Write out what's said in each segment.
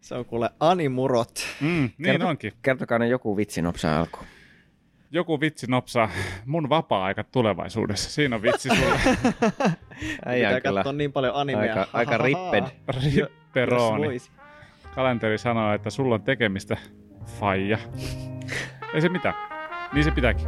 Se on kuule animurot. Mm, niin Kerto- onkin. Kertokaa ne joku vitsi nopsaa alkuun. Joku vitsi nopsaa. Mun vapaa-aika tulevaisuudessa. Siinä on vitsi sulle. Äijä Pitää on kyllä katsoa niin paljon animea. aika, aika ripped. Ripperoni. Kalenteri sanoo, että sulla on tekemistä, faija. Ei se mitään. Niin se pitääkin.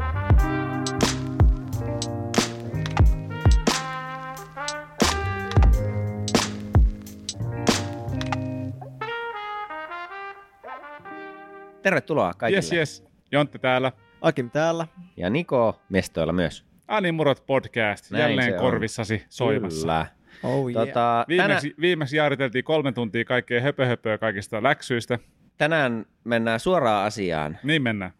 Tervetuloa kaikille. Yes, yes. Jontte täällä. Akim täällä. Ja Niko mestoilla myös. Animurot podcast. Näin jälleen korvissasi soimassa. Kyllä. Oh yeah. Tota, tänä, Viimeksi, viimeksi jaariteltiin kolme tuntia kaikkea höpöhöpöä kaikista läksyistä. tänään mennään suoraan asiaan. Niin mennään.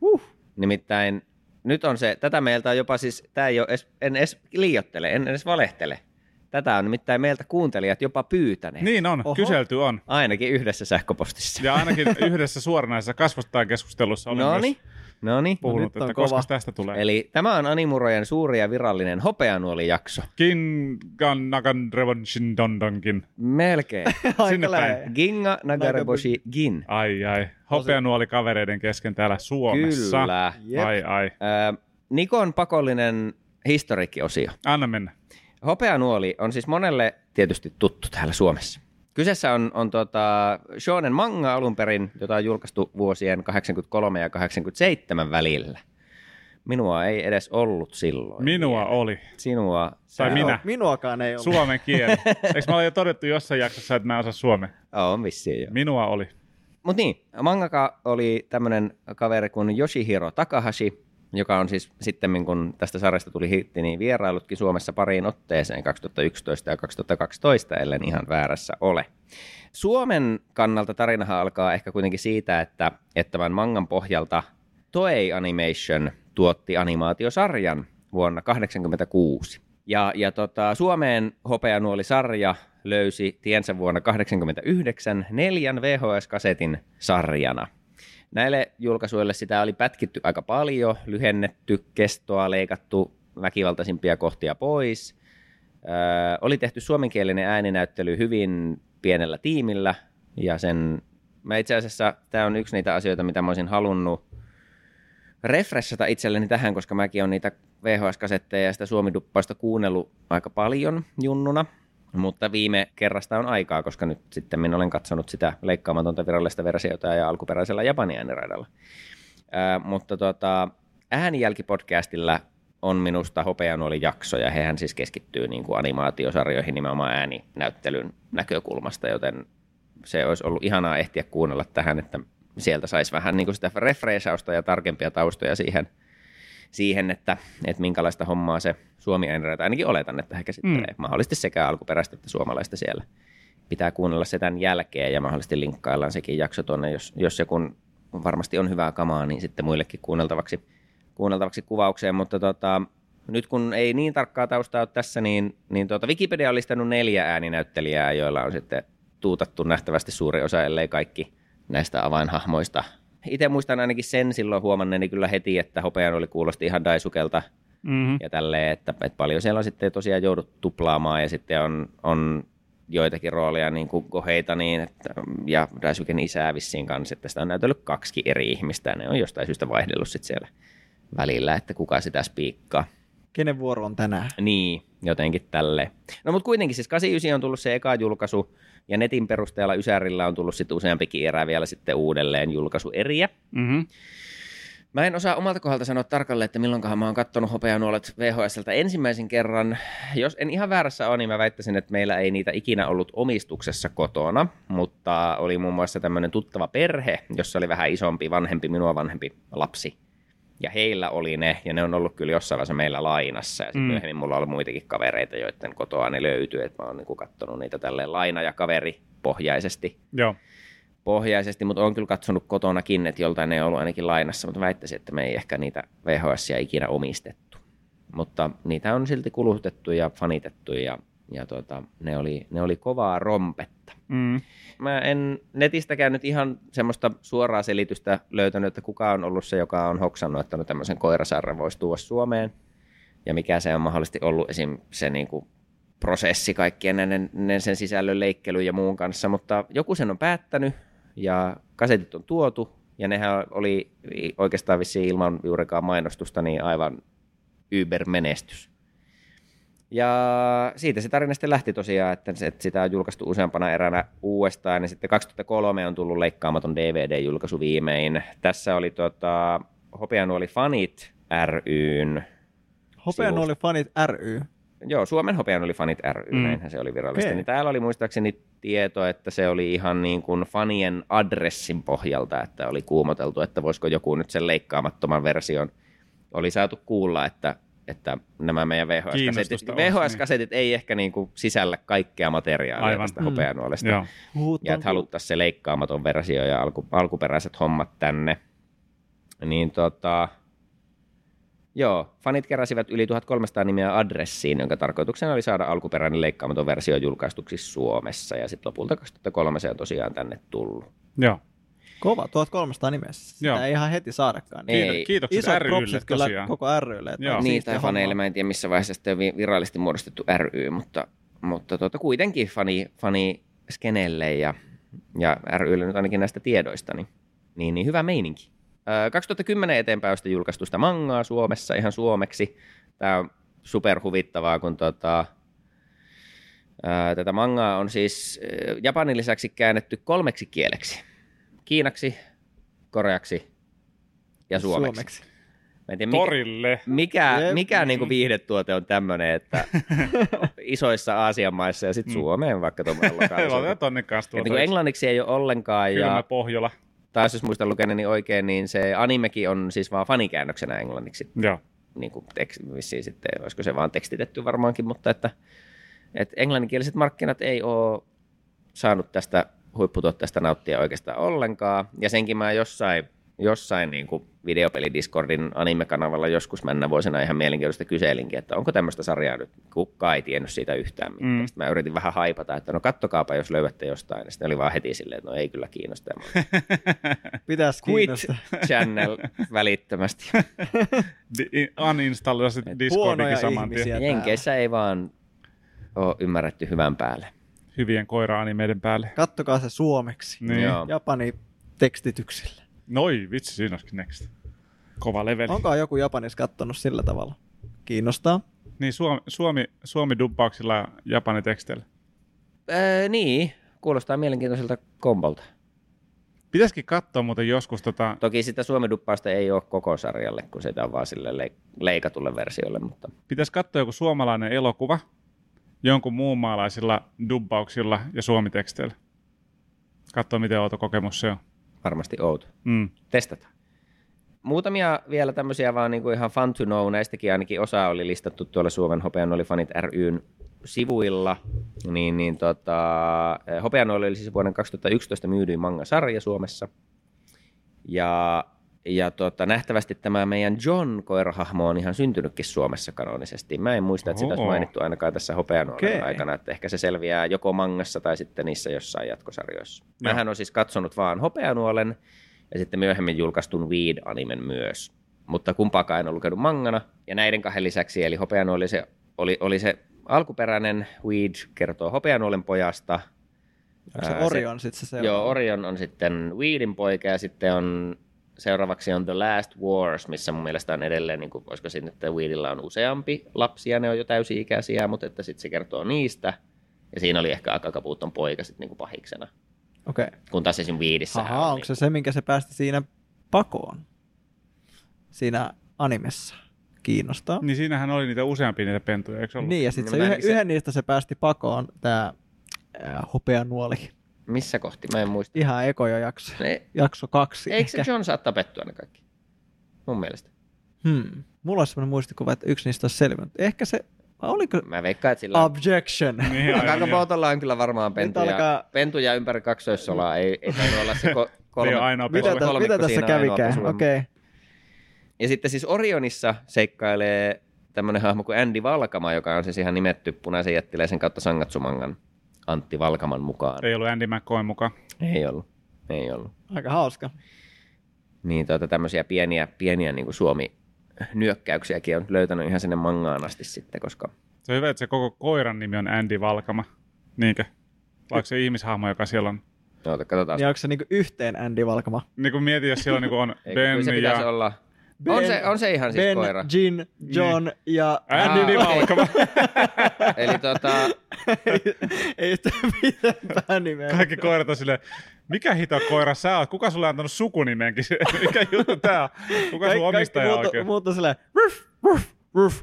Nimittäin nyt on se, tätä meiltä on jopa siis, tämä ei ole edes, en edes liiottele, en edes valehtele. Tätä on nimittäin meiltä kuuntelijat jopa pyytäneet. Niin on, Oho. kyselty on. Ainakin yhdessä sähköpostissa. Ja ainakin yhdessä suoranaisessa kasvostaan keskustelussa olen No myös niin, no niin. puhunut, nyt on että koska kova. tästä tulee. Eli tämä on Animurojen suuri ja virallinen hopeanuoli-jakso. Kingan Nagan Dondonkin. Melkein. Sinne päin. Ginga Nagareboshi Gin. Ai ai. Hopeanuoli kavereiden kesken täällä Suomessa. Kyllä. Jep. Ai ai. Ö, Nikon pakollinen historiikkiosio. Anna mennä. Hopeanuoli on siis monelle tietysti tuttu täällä Suomessa. Kyseessä on, on tota shonen manga alun perin, jota on julkaistu vuosien 83 ja 87 välillä. Minua ei edes ollut silloin. Minua vielä. oli. Sinua. Tai sä- minä. Minuakaan ei ole. Suomen kieli. Eikö mä ole jo todettu jossain jaksossa, että mä en osaa suomea? On vissiin jo. Minua oli. Mutta niin, mangaka oli tämmöinen kaveri kuin Yoshihiro Takahashi, joka on siis sitten, kun tästä sarjasta tuli hitti, niin vierailutkin Suomessa pariin otteeseen 2011 ja 2012, ellen ihan väärässä ole. Suomen kannalta tarinahan alkaa ehkä kuitenkin siitä, että, että tämän mangan pohjalta Toei Animation tuotti animaatiosarjan vuonna 1986. Ja, ja tota, Suomeen Hopeanuoli-sarja löysi tiensä vuonna 1989 neljän VHS-kasetin sarjana. Näille julkaisuille sitä oli pätkitty aika paljon, lyhennetty kestoa, leikattu väkivaltaisimpia kohtia pois. Öö, oli tehty suomenkielinen ääninäyttely hyvin pienellä tiimillä, ja sen, mä itse asiassa, tämä on yksi niitä asioita, mitä mä olisin halunnut refreshata itselleni tähän, koska mäkin olen niitä VHS-kasetteja ja sitä suomiduppausta kuunnellut aika paljon junnuna, mutta viime kerrasta on aikaa, koska nyt sitten minä olen katsonut sitä leikkaamatonta virallista versiota ja alkuperäisellä japani ääniraidalla. Ää, mutta tota, äänijälkipodcastilla on minusta hopeanuoli jakso, ja hehän siis keskittyy niin kuin animaatiosarjoihin nimenomaan ääninäyttelyn näkökulmasta, joten se olisi ollut ihanaa ehtiä kuunnella tähän, että sieltä saisi vähän niin kuin sitä refreeshausta ja tarkempia taustoja siihen, siihen että, että minkälaista hommaa se suomi ääniraita, ainakin oletan, että he käsittelee mm. mahdollisesti sekä alkuperäistä että suomalaista siellä. Pitää kuunnella se tämän jälkeen ja mahdollisesti linkkaillaan sekin jakso tuonne, jos, jos se kun varmasti on hyvää kamaa, niin sitten muillekin kuunneltavaksi, kuunneltavaksi kuvaukseen, mutta tota, nyt kun ei niin tarkkaa taustaa ole tässä, niin, niin tuota Wikipedia on listannut neljä ääninäyttelijää, joilla on sitten tuutattu nähtävästi suuri osa, ellei kaikki näistä avainhahmoista. Itse muistan ainakin sen silloin huomanneeni kyllä heti, että hopean oli kuulosti ihan Daisukelta Mm-hmm. ja tälleen, että, että paljon siellä on sitten tosiaan joudut tuplaamaan ja sitten on, on joitakin rooleja niin kuin koheita niin, että, ja Daisuken isää vissiin kanssa, että sitä on näytellyt kaksi eri ihmistä ja ne on jostain syystä vaihdellut sitten siellä välillä, että kuka sitä spiikkaa. Kenen vuoro on tänään? Niin, jotenkin tälleen. No mutta kuitenkin siis 89 on tullut se eka julkaisu, ja netin perusteella Ysärillä on tullut sitten useampikin erä vielä sitten uudelleen julkaisueriä. Mm-hmm. Mä en osaa omalta kohdalta sanoa tarkalleen, että milloinkohan mä oon kattonut hopeanuolet VHSltä ensimmäisen kerran. Jos en ihan väärässä ole, niin mä väittäisin, että meillä ei niitä ikinä ollut omistuksessa kotona, mutta oli muun muassa tämmöinen tuttava perhe, jossa oli vähän isompi, vanhempi, minua vanhempi lapsi. Ja heillä oli ne, ja ne on ollut kyllä jossain vaiheessa meillä lainassa. Ja sitten Mm. mm. myöhemmin mulla on ollut muitakin kavereita, joiden kotoa ne löytyy, että mä oon niinku kattonut niitä tälleen laina- ja kaveripohjaisesti Joo. pohjaisesti, mutta olen kyllä katsonut kotonakin, että joltain ne on ollut ainakin lainassa, mutta väittäisin, että me ei ehkä niitä VHS ikinä omistettu. Mutta niitä on silti kulutettu ja fanitettu ja, ja tuota, ne, oli, ne oli kovaa rompetta. Mm. Mä en netistäkään nyt ihan semmoista suoraa selitystä löytänyt, että kuka on ollut se, joka on hoksannut, että no tämmöisen koirasarran voisi tuoda Suomeen. Ja mikä se on mahdollisesti ollut esim. se niin kuin prosessi kaikkien näiden, näiden sen sisällön leikkelyn ja muun kanssa, mutta joku sen on päättänyt ja kasetit on tuotu, ja nehän oli oikeastaan vissiin ilman juurikaan mainostusta niin aivan Uber-menestys. Ja siitä se tarina sitten lähti tosiaan, että, sitä on julkaistu useampana eränä uudestaan, ja sitten 2003 on tullut leikkaamaton DVD-julkaisu viimein. Tässä oli tota, Hopeanuoli Fanit ryn Hopeanuoli fanit ry. Joo, Suomen Hopeanuoli Fanit ry, Mm. näinhän se oli virallisesti. Okei. Niin täällä oli muistaakseni tieto, että se oli ihan niin kuin fanien adressin pohjalta, että oli kuumoteltu, että voisiko joku nyt sen leikkaamattoman version. Oli saatu kuulla, että, että nämä meidän VHS-kasetit, VHS-kasetit ei ehkä niin kuin sisällä kaikkea materiaalia Aivan. tästä Mm. hopeanuolesta. Joo. Huut Ja että haluttaisiin se leikkaamaton versio ja alku, alkuperäiset hommat tänne. Niin tota, joo, fanit keräsivät yli 1300 nimeä adressiin, jonka tarkoituksena oli saada alkuperäinen leikkaamaton versio julkaistuksi Suomessa. Ja sitten lopulta 2003 se on tosiaan tänne tullut. Joo. Kova, 1300 nimessä. Sitä Joo. ei ihan heti saadakaan. Ei. Kiitos, kiitokset Isot rylle propsit kyllä tosiaan. koko rylle. että Joo. on Niin, tai faneille, mä en tiedä missä vaiheessa sitten on vi- virallisesti muodostettu ry, mutta, mutta tuota, kuitenkin fani, fani skenelle ja, ja rylle nyt ainakin näistä tiedoista, niin, niin, niin hyvä meininki. Öö, 2010 eteenpäin on sitten julkaistu sitä mangaa Suomessa ihan suomeksi. Tämä on superhuvittavaa, kun tota, ää, tätä mangaa on siis japanin lisäksi käännetty kolmeksi kieleksi. Kiinaksi, koreaksi ja suomeksi. Suomeksi. Mä en tiedä, mikä, Torille. mikä, Jep. mikä niin kuin viihdetuote on tämmöinen, että isoissa Aasian maissa ja sitten Mm. Suomeen vaikka tuommoinen lokaalisuus. tonne kanssa niin englanniksi ei ole ollenkaan Kylmä ja Pohjola. taas jos muistan lukeneeni oikein, niin se animekin on siis vaan fanikäännöksenä englanniksi. Joo. Niin kuin tekst, vissiin sitten, olisiko se vaan tekstitetty varmaankin, mutta että, että englanninkieliset markkinat ei ole saanut tästä huipputuotteesta nauttia oikeastaan ollenkaan. Ja senkin mä jossain, jossain niin kuin videopeli Discordin anime-kanavalla joskus mennä vuosina ihan mielenkiintoista kyselinkin, että onko tämmöistä sarjaa nyt, kukaan ei tiennyt siitä yhtään mitään. Mm. Sitten mä yritin vähän haipata, että no kattokaapa, jos löydätte jostain. Ja sitten oli vaan heti silleen, että no ei kyllä kiinnosta. Pitäisi Quit kiinnostaa. channel välittömästi. Huonoja Discordikin saman tien. Jenkeissä ei vaan ole ymmärretty hyvän päälle. Hyvien koira-animeiden päälle. Kattokaa se suomeksi. Niin. Joo. Japani tekstityksillä. Noi, vitsi, siinä olisikin next. Kova leveli. Onko joku Japanissa kattonut sillä tavalla? Kiinnostaa. Niin, Suomi, Suomi, Suomi dubbauksilla ja Japani teksteillä. Öö, niin, kuulostaa mielenkiintoiselta kombolta. Pitäisikin katsoa muuten joskus tota, Toki sitä Suomi-duppausta ei ole koko sarjalle, kun sitä on vaan sille leik- leikatulle versiolle, mutta pitäisi katsoa joku suomalainen elokuva jonkun muun maalaisilla dubbauksilla ja suomiteksteillä. Katsoa, miten outo kokemus se on. varmasti outo. Mm. Testataan. Muutamia vielä tämmöisiä vaan niin kuin ihan fun to know, näistäkin ainakin osa oli listattu tuolla Suomen Hopeanuoli Fanit ryn sivuilla. Niin, niin tota, Hopeanuoli oli siis vuoden 2011 myydyin manga-sarja Suomessa. Ja, ja tota, nähtävästi tämä meidän John koirahahmo on ihan syntynytkin Suomessa kanonisesti. Mä en muista, että sitä olisi mainittu ainakaan tässä Hopeanuolin Okei. aikana, että ehkä se selviää joko mangassa tai sitten niissä jossain jatkosarjoissa. Joo. Mähän on siis katsonut vaan Hopeanuolen ja sitten myöhemmin julkaistun Weed-animen myös. Mutta kumpaakaan en ole lukenut mangana. Ja näiden kahden lisäksi, eli Hopeanuoli se, oli, oli se alkuperäinen Weed kertoo Hopeanuolen pojasta. Onko se Orion sitten se? Joo, Orion on sitten Weedin poika ja sitten on seuraavaksi on The Last Wars, missä mun mielestä on edelleen, niin kuin, olisiko siinä, että Weedillä on useampi lapsi ja ne on jo täysi-ikäisiä, mutta että sitten se kertoo niistä. Ja siinä oli ehkä Akakapuuton poika sitten niin kuin pahiksena. Okei. Kun taas esim. Weedissä Ahaa, onko se se, minkä se päästi siinä pakoon? Siinä animessa. Kiinnostaa. Niin siinähän oli niitä useampia niitä pentuja, eikö ollut? Niin, ja sitten No yhden, se- yhden niistä se päästi pakoon, tämä hopeanuoli. Missä kohti? Mä en muista. Ihan ekoja jakso. Ne, Jakso kaksi eikö se ehkä. John saa tapettua ne kaikki? Mun mielestä. Hmm. Mulla on sellainen muistikuva, että yksi niistä olisi selvinnyt. Ehkä se, oliko Mä veikkaan, että sillä on... objection? Niin. Akakapuutolla on kyllä varmaan pentuja, alkaa- pentuja ympäri kaksoissolaa. Ei, ei tainnut olla se ko- Ei kolme, ole ainoa mitä, pesue. tä, kolmikko mitä tässä kävikään? Okei. Okay. Ja sitten siis Orionissa seikkailee tämmöinen hahmo kuin Andy Valkama, joka on siis ihan nimetty punaisen jättiläisen kautta Sangatsumangan Antti Valkaman mukaan. Ei ollut Andy McCoy mukaan. Ei ollut. Ei ollut. Aika hauska. Niin tuota, tämmöisiä pieniä, pieniä niin kuin Suomi-nyökkäyksiäkin on löytänyt ihan sinne mangaan asti sitten, koska Se on hyvä, että se koko koiran nimi on Andy Valkama. Niinkö? Vai onko se ihmishahmo, joka siellä on? Oota, katsotaan. Niin onko se niinku yhteen Andy Valkama? Niin kuin mietin, jos siellä on, niin on Ben se ja olla. on, se, on se ihan siis ben, koira. Gin, John ja Andy Aa, okei. Valkama. Eli tota, ei, ei sitä pitempää nimeä. Kaikki koirat on silleen, mikä hito koira sä oot? Kuka sulle on antanut sukunimenkin? mikä juttu tää on? Kuka sun omistaja kaikki oikein? muut on silleen, ruff, ruff, ruff.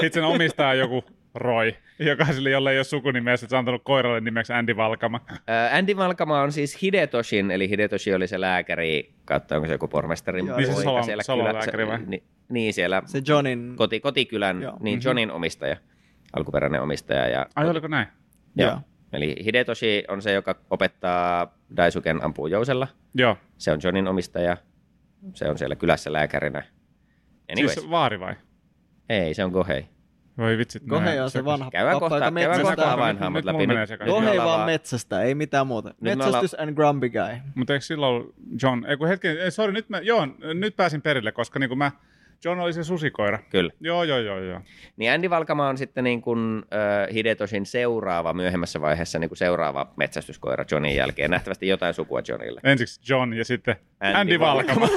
Sitten sen omistaja on joku Roy, joka sille, jolle ei ole sukunimeä, se on antanut koiralle nimeksi Andy Valkama. ää, Andy Valkama on siis Hidetoshin, eli Hidetoshi oli se lääkäri, katsoa onko se joku pormestarin Joo, Niin se Salon- siellä Salon kylä- lääkäri vai? Ni, niin, siellä Se Johnin... koti, kotikylän, Joo. niin Johnin omistaja, alkuperäinen omistaja. Ja, Ai oliko näin? Joo. Joo. Eli Hidetoshi on se, joka opettaa Daisuken ampuu jousella. Joo. Se on Johnin omistaja. Se on siellä kylässä lääkärinä. Anyways. Siis vaari vai? Ei, se on Gohei. Voi vitsit. Gohei on se vanha Käydään pappa, kohta, joka käydään kohta metsästää. Nyt läpi. Nyt, nyt Gohei vaan metsästä, ei mitään muuta. me Metsästys and grumpy guy. Mutta eikö silloin ollut John, ei kun hetki, ei, sorry, nyt, mä, joo, nyt pääsin perille, koska niin kuin mä, John oli se susikoira. Kyllä. Joo, joo, joo, joo. Niin Andy Valkama on sitten niin kuin, äh, Hidetoshin seuraava, myöhemmässä vaiheessa niin kuin seuraava metsästyskoira Johnin jälkeen. Nähtävästi jotain sukua Johnille. Ensiksi John ja sitten Andy Andy, Valkama.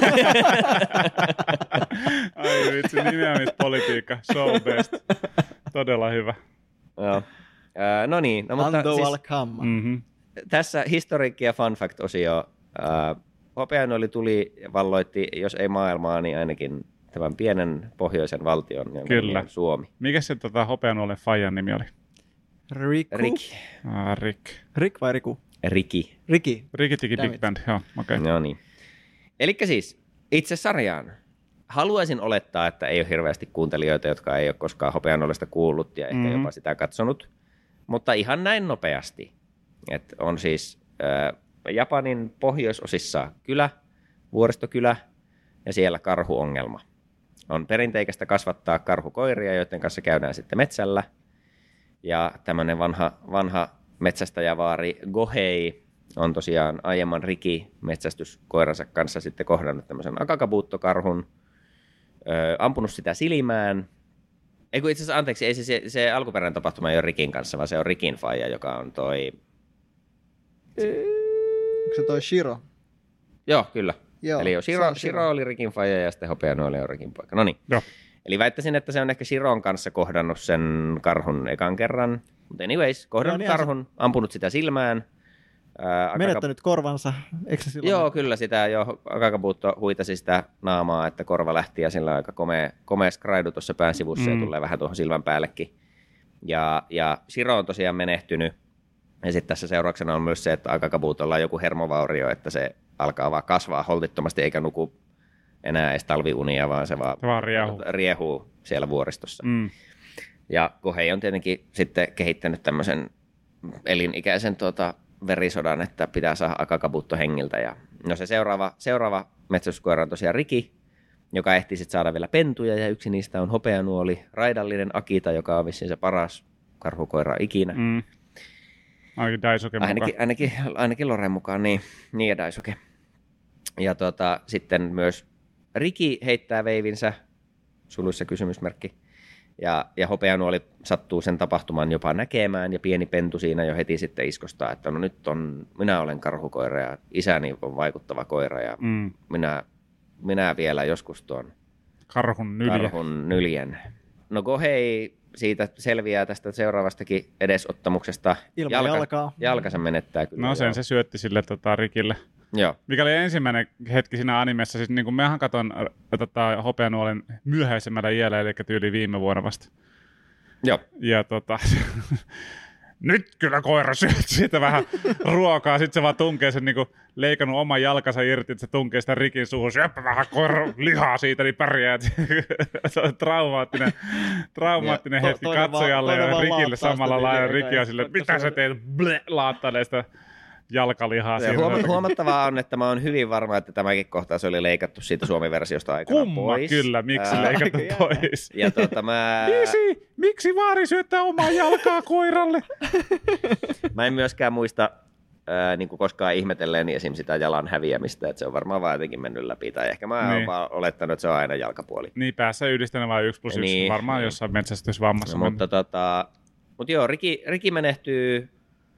Ai vitsi, nimeämispolitiikka, show best. Todella hyvä. Joo. Äh, no niin, no, mutta Ando siis, Valkama. Mm-hmm. tässä historiikki ja fun fact-osio. Äh, Hopeanoli tuli ja valloitti, jos ei maailmaa, niin ainakin tämän pienen pohjoisen valtion, jonka Kyllä. Suomi. Mikä se tota, hopeanuolen fajan nimi oli? Riku? Riki. Ah, Rick. Rick vai Riku? Riki. Riki. Rikitiki Damn Big it. Band, joo, okei. Okay. No niin. Eli siis itse sarjaan. Haluaisin olettaa, että ei ole hirveästi kuuntelijoita, jotka ei ole koskaan hopeanolesta kuullut ja ehkä Mhm. jopa sitä katsonut. Mutta ihan näin nopeasti. Et on siis äh, Japanin pohjoisosissa kylä, vuoristokylä ja siellä karhuongelma. On perinteikästä kasvattaa karhukoiria, joiden kanssa käydään sitten metsällä. Ja tämmöinen vanha, vanha metsästäjävaari Gohei on tosiaan aiemman Riki metsästyskoiransa kanssa sitten kohdannut tämmöisen akakabuuttokarhun, ö, ampunut sitä silmään. Ei kun itse asiassa, anteeksi, ei se, se, se alkuperäinen tapahtuma ei ole Rikin kanssa, vaan se on Rikin faija, joka on toi... Onko se toi Shiro? Joo, kyllä. Joo, Eli jo se Shiro, on Shiro. Shiro oli Rikin faija ja sitten Hopeanuoli on Rikin poika. No niin. Joo. Eli väittäisin, että se on ehkä Shiron kanssa kohdannut sen karhun ekan kerran. Mutta anyways, kohdannut niin, se- karhun, ampunut sitä silmään. Ää, akaka- Menettänyt korvansa. Eikö se silloin? Joo, kyllä sitä jo Akakabuutto huitasi sitä naamaa, että korva lähti ja sillä on aika komea, komea skraidu tuossa pään sivussa mm. Ja tulee vähän tuohon silmän päällekin. Ja, ja Shiro on tosiaan menehtynyt. Ja sitten tässä seurauksena on myös se, että Akakabuutolla on joku hermovaurio, että se alkaa vaan kasvaa holtittomasti eikä nuku enää edes talviunia, vaan se vaan, vaan riehuu. riehuu siellä vuoristossa. Mm. Ja Kohei on tietenkin sitten kehittänyt tämmöisen elinikäisen tuota, verisodan, että pitää saada Akakabutto hengiltä. Ja, no se seuraava, seuraava metsästyskoira on tosiaan Riki, joka ehti sitten saada vielä pentuja, ja yksi niistä on hopeanuoli, raidallinen Akita, joka on vissiin se paras karhukoira ikinä. Mm. Ainakin Daisuke mukaan. Ainakin, ainakin, ainakin Loren mukaan, niin, niin ja Daisuke. Ja tota, sitten myös Riki heittää veivinsä, suluissa kysymysmerkki, ja, ja hopeanuoli sattuu sen tapahtuman jopa näkemään, ja pieni pentu siinä jo heti sitten iskostaa, että no nyt on, minä olen karhukoira, ja isäni on vaikuttava koira, ja Mm. minä, minä vielä joskus tuon Karhun nyljä. karhun nyljen. No Gohei siitä selviää tästä seuraavastakin edesottamuksesta. Ilman jalkaa. Jalkansa menettää kyllä. No sen joo. se syötti sille tota, Rikille. Joo. Mikä oli ensimmäinen hetki siinä animessa, siis niin kuin mehän katon äh, tota, hopeanuolen myöhäisemmällä iällä, eli tyyli viime vuonna vasta. Joo. Ja tota, nyt kyllä koira syö siitä vähän ruokaa, sitten se vaan tunkee sen niinku leikannut oman jalkansa irti, että se tunkee sitä rikin suuhun, syöpä vähän koira lihaa siitä, niin pärjää. se on traumaattinen, traumaattinen Ja to- hetki vaan- katsojalle ja rikille samalla lailla. videota Riki ja on sille, mitä sä teet, Ble, laattailee sitä jalkalihaa. Ja huoma- huomattavaa on, että mä oon hyvin varma, että tämäkin kohtaus oli leikattu siitä Suomi-versiosta aikanaan Kumma pois. kyllä, miksi Ää, leikattu aika pois? Ja tota, mä, Isi, miksi vaari syöttää omaa jalkaa koiralle? mä en myöskään muista ää, niin kuin koskaan ihmetelleeni esim. sitä jalan häviämistä, että se on varmaan vaan jotenkin mennyt läpi. Tai ehkä mä Niin. vaan olettanut, että se on aina jalkapuoli. Niin, päässä yhdistäneen vain 1 plus 1, Niin. varmaan Niin. jossain metsästysvammassa. No, mutta, tota, mutta joo, Riki, Riki menehtyy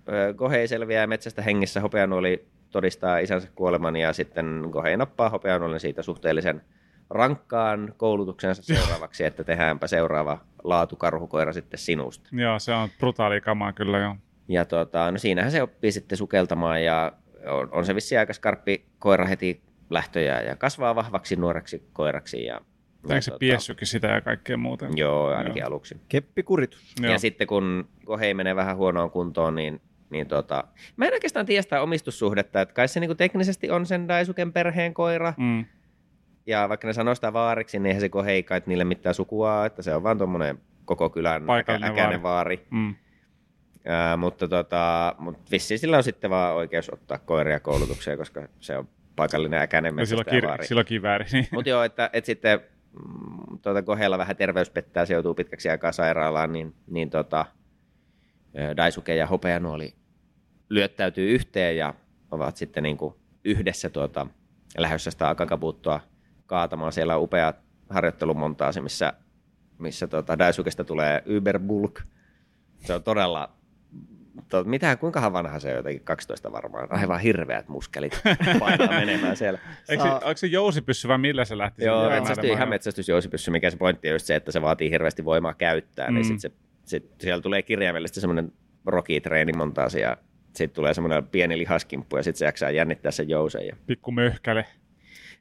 ö, Kohei selviää metsästä hengissä, hopeanuoli todistaa isänsä kuoleman ja sitten Kohei nappaa hopeanuolen siitä suhteellisen rankkaan koulutuksensa seuraavaksi, että tehdäänpä seuraava laatukarhukoira sitten sinusta. Joo, se on brutaali kamaa kyllä joo. Ja tota, no siinähän se oppii sitten sukeltamaan ja on, on se vissiin aika skarppi koira heti lähtöjä ja kasvaa vahvaksi nuoreksi koiraksi. Ja, Eikö se piessykin sitä ja kaikkea muuta? Joo, ainakin Joo. aluksi. Keppikuritus. Joo. Ja sitten kun Kohei menee vähän huonoon kuntoon, niin, niin tota, mä en oikeastaan tiedä sitä omistussuhdetta, että kai se niinku teknisesti on sen Daisuken perheen koira, Mm. ja vaikka ne sanoo sitä vaariksi, niin eihän se Kohei kai niille mitään sukua, että se on vaan tuommoinen koko kylän äkä, äkäinen vaari. Mm. Ää, mutta tota, mutta vissiin sillä on sitten vaan oikeus ottaa koiria koulutukseen, koska se on paikallinen äkäinen metsästäjävaari. kir- silloin kivääri. Niin. Mutta joo, että, että sitten mm, tuota, koheella vähän terveys pettää, se joutuu pitkäksi aikaa sairaalaan, niin, niin tota, Daisuke ja Hopeanuoli lyöttäytyy yhteen ja ovat sitten niin kuin yhdessä tuota, lähdössä sitä akakapuuttoa kaatamaan. Siellä on upea harjoittelumontaasi, missä, missä tuota, Daisukesta tulee Uberbulk. Se on todella to, mitä, kuinkahan vanha se on, jotenkin 12 varmaan. Aivan hirveät muskelit painaa menemään siellä. Eikö, se, onko se jousipyssy vai millä se lähti? Joo, metsästy, ihan metsästysjousipyssy, mikä se pointti on just se, että se vaatii hirveästi voimaa käyttää, mm. niin Mm. sit se, sit siellä tulee kirjaimellisesti semmoinen roki-treenimontaasi ja sitten tulee semmoinen pieni lihaskimppu ja sitten se jaksaa jännittää sen jousen. Ja... Pikku möhkäle.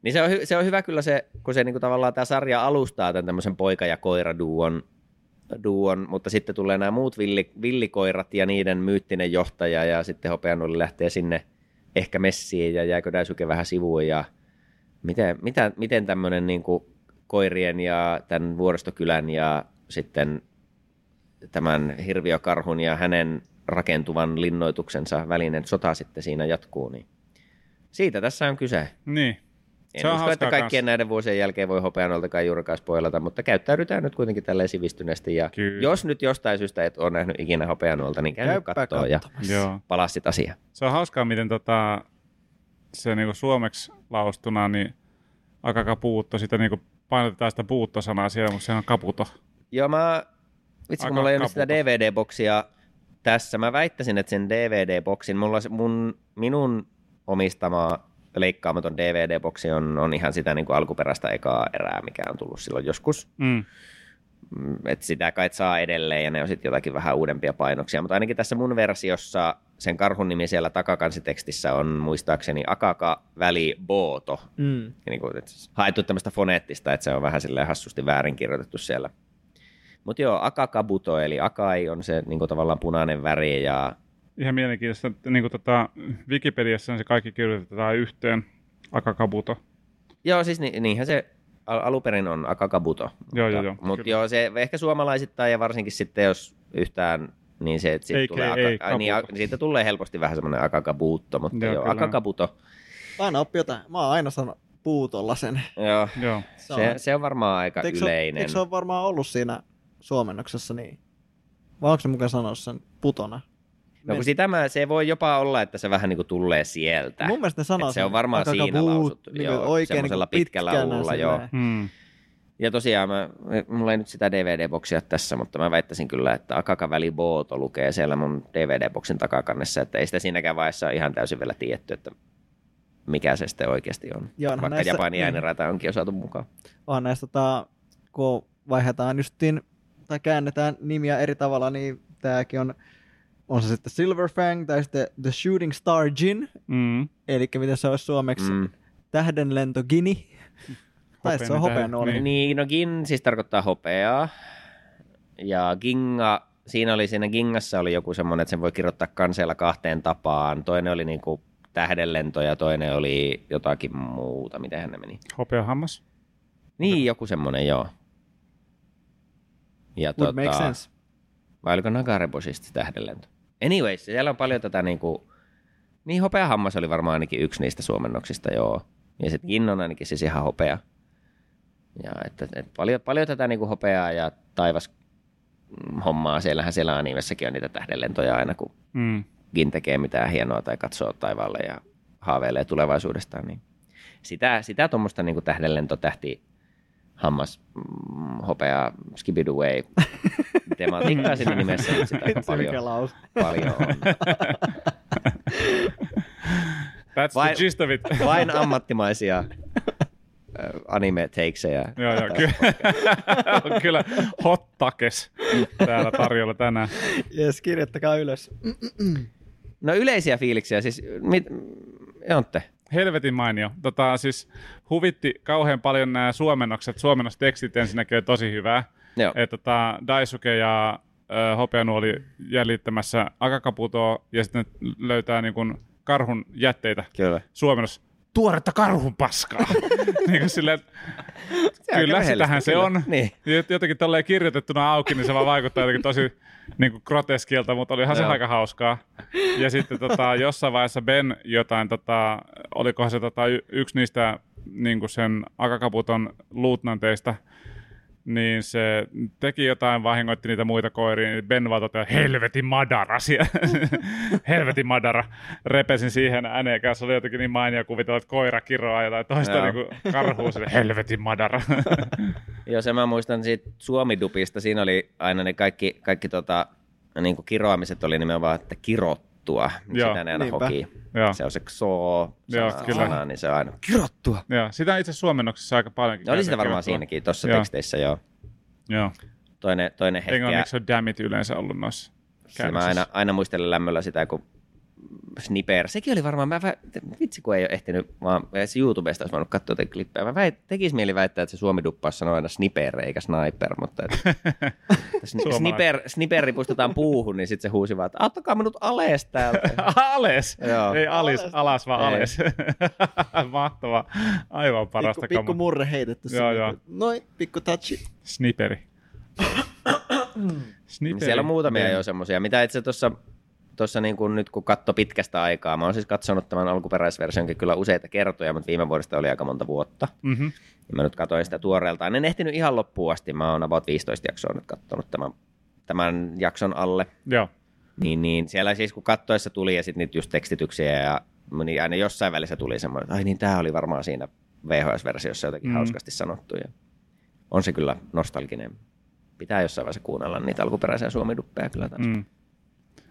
Niin se on, hy- se on hyvä kyllä se, kun se niinku tavallaan tämä sarja alustaa tämän tämmöisen poika- ja koira-duon, duon, mutta sitten tulee nämä muut villi, villikoirat ja niiden myyttinen johtaja ja sitten hopeanuoli lähtee sinne ehkä messiin ja jääkö Daisuke vähän sivuun ja miten, mitä, miten tämmöinen niin koirien ja tämän vuoristokylän ja sitten tämän hirviökarhun ja hänen rakentuvan linnoituksensa välinen sota sitten siinä jatkuu, niin siitä tässä on kyse. Niin. En Se on usko, että hauskaa kaikkien kans. näiden vuosien jälkeen voi hopeanoltakaan juurikaan spoilata, mutta käyttäydytään nyt kuitenkin tälleen sivistyneesti. Ja Kyllä. jos nyt jostain syystä et ole nähnyt ikinä hopeanolta, niin käy nyt Käyppä kattoo ja. Joo. palaa sit asiaan. Se on hauskaa, miten tota, se niinku suomeksi laustuna, niin aika kapuutto, sitä niinku painotetaan sitä puuttosanaa siellä, mutta se on kaputo. Joo, mä, vitsi kun mulla ei ole sitä. DVD-boksia tässä, mä väittäisin, että sen DVD-boksin, mulla se, mun, minun omistama leikkaamaton DVD-boksi on, on ihan sitä niin kuin alkuperäistä ekaa erää, mikä on tullut silloin joskus. Mm. Mm, että sitä kai saa edelleen ja ne on sitten jotakin vähän uudempia painoksia, mutta ainakin tässä mun versiossa sen karhun nimi siellä takakansitekstissä on muistaakseni Akaka väli Booto. Mm. Niin kuin, että haettu tämmöistä foneettista, että se on vähän silleen hassusti väärin kirjoitettu siellä. Mutta joo, Akakabuto, eli Akai on se niin kuin tavallaan punainen väri ja Ihan mielenkiintoista, että niinku tota, Wikipediassa se kaikki kirjoitetaan yhteen. Akakabuto. Joo, siis ni, niinhän se al- alunperin on Akakabuto. Joo, mutta, joo, joo, Mutta joo, se ehkä suomalaisittain ja varsinkin sitten jos yhtään, niin se, että siitä Ei, tulee, ei, aka, ai, niin, a- siitä tulee helposti vähän semmoinen Akakabuutto, mutta Joo, joo. Akakabuto. Aina oppi jotain. Mä oon aina sanonut puutolla sen. Joo, Joo. Se se, on- se on varmaan aika Eikö se, yleinen. eikö se ole varmaan ollut siinä suomennoksessa niin? Vai onko se mukaan sanoa sen putona? No kun sitä mä, se voi jopa olla, että se vähän niin kuin tulee sieltä. Mun mielestä ne sanoo se on varmaan siinä puut- lausuttu, niinku joo, oikein semmoisella niinku pitkällä uulla, joo. silleen. Mm. Ja tosiaan, mä, mulla ei nyt sitä DVD-boksia tässä, mutta mä väittäisin kyllä, että Akaka Valley Booto lukee siellä mun DVD-boksin takakannessa, että ei sitä siinäkään vaiheessa ole ihan täysin vielä tiedetty, että mikä se sitten oikeasti on. Joo, Vaikka näissä- Japanin niin. ääniraita onkin jo saatu mukaan. on näistä, tota, kun vaihdetaan justiin, tai käännetään nimiä eri tavalla, niin tääkin on, on se sitten Silver Fang tai sitten The Shooting Star Jin, Mm. eli miten se olisi suomeksi, Mm. Tähdenlento Gini, tai se on hopeanuoli. tähden, Niin, no Gin siis tarkoittaa hopeaa. Ja Ginga, siinä oli siinä Gingassa oli joku semmoinen, että sen voi kirjoittaa kanseella kahteen tapaan. Toinen oli niinku tähdenlento ja toinen oli jotakin muuta. Miten ne meni? Hopeahammas. Niin, joku semmoinen, joo. Ja Would make sense. Vai oliko Nagareboshista se tähdenlento? Anyways, siellä on paljon tätä niinku... Niin, hopeahammas oli varmaan ainakin yksi niistä suomennoksista, joo. Ja sitten Gin on ainakin siis ihan hopea. Ja että, että paljon, paljon tätä niinku hopeaa ja taivas mm, hommaa. Siellähän siellä animessakin on niitä tähdenlentoja aina, kun Mm. Gin tekee mitään hienoa tai katsoo taivaalle ja haaveilee tulevaisuudestaan. Niin sitä sitä tuommoista niin tähdenlentotähti hammas mm, hopea skibidaway tematiikkaa siinä nimessä, mutta sitä aika paljon, lause. paljon on. That's Vai- the gist of it. Vain ammattimaisia ö, anime-takesejä. joo, joo, kyllä. on kyllä hot takes täällä tarjolla tänään. Jes, kirjoittakaa ylös. No yleisiä fiiliksiä, siis mit, Jontte, Helvetin mainio. Tota, siis huvitti kauhean paljon nämä suomennokset. Suomennostekstit ensinnäkin oli tosi hyvää. Joo. Et, tota, Daisuke ja ö, Hopeanu oli jäljittämässä Akakaputoa ja sitten löytää niin kun, karhun jätteitä. kyllä. Suomennos tuoretta karhun paskaa. niin kuin silleen, kyllä, sitähän se on. Niin. Jot- Jotenkin tolleen kirjoitettuna auki, niin se vaan vaikuttaa jotenkin tosi niin kuin groteskilta, mutta olihan se aika hauskaa. Ja sitten tota, jossain vaiheessa Ben jotain, tota, olikohan se tota, y- yksi niistä niin kuin sen Akakaputon luutnanteista, niin se teki jotain, vahingoitti niitä muita koiria, niin Ben vaan toteaa, helvetin madara siellä. helvetin madara. Repesin siihen ääneen kanssa, oli jotenkin niin mainio kuvitella, että koira kiroaa jotain toista niin kuin karhuu sille, helvetin madara. Joo, se mä muistan siitä Suomidupista. Siinä oli aina ne kaikki, kaikki tota, niin kuin kiroamiset oli nimenomaan, että kirottua. Joo. Sitä ne aina hoki. Joo. Se on se xoo Joo, sana, kyllä. sana, niin se on aina kirottua. Joo, sitä itse suomennoksessa aika paljonkin. No oli sitä varmaan kirjoittua. siinäkin, tuossa teksteissä joo. Joo. Toinen, toinen hetki. Englanniksi on damn it yleensä ollut noissa mä aina, aina muistelen lämmöllä sitä, kun Sniper, sekin oli varmaan, mä vä- vitsi kun ei ole ehtinyt, vaan edes YouTubesta olisi voinut katsoa jotain klippejä. Mä väit, tekis mieli väittää, että se suomi duppaus sanoo aina sniper eikä sniper, mutta et, sni- sniper, sniper ripustetaan puuhun, niin sitten se huusi vaan, että auttakaa minut ales täältä. Ales! Joo. Ei alis, Ales. alas vaan Ei. ales. Mahtavaa. Aivan parasta Pikku, pikku murre heitetty Joo, joo. Noin, pikku touchi. Sniperi. Sniperi. Siellä on muutamia jo semmoisia, mitä itse tuossa tuossa niin kuin nyt kun katso pitkästä aikaa, mä oon siis katsonut tämän alkuperäisversionkin kyllä useita kertoja, mutta viime vuodesta oli aika monta vuotta. Mhm. Ja mä nyt katsoin sitä tuoreeltaan. En ehtinyt ihan loppuun asti, mä oon about 15 jaksoa nyt katsonut tämän, tämän jakson alle. Joo. Niin, niin siellä siis kun kattoessa tuli ja sitten niitä just tekstityksiä ja niin aina jossain välissä tuli semmoinen, että ai niin tää oli varmaan siinä VHS-versiossa jotenkin mm. hauskasti sanottu. Ja on se kyllä nostalginen. Pitää jossain vaiheessa kuunnella niitä alkuperäisiä suomiduppeja kyllä taas. Mm.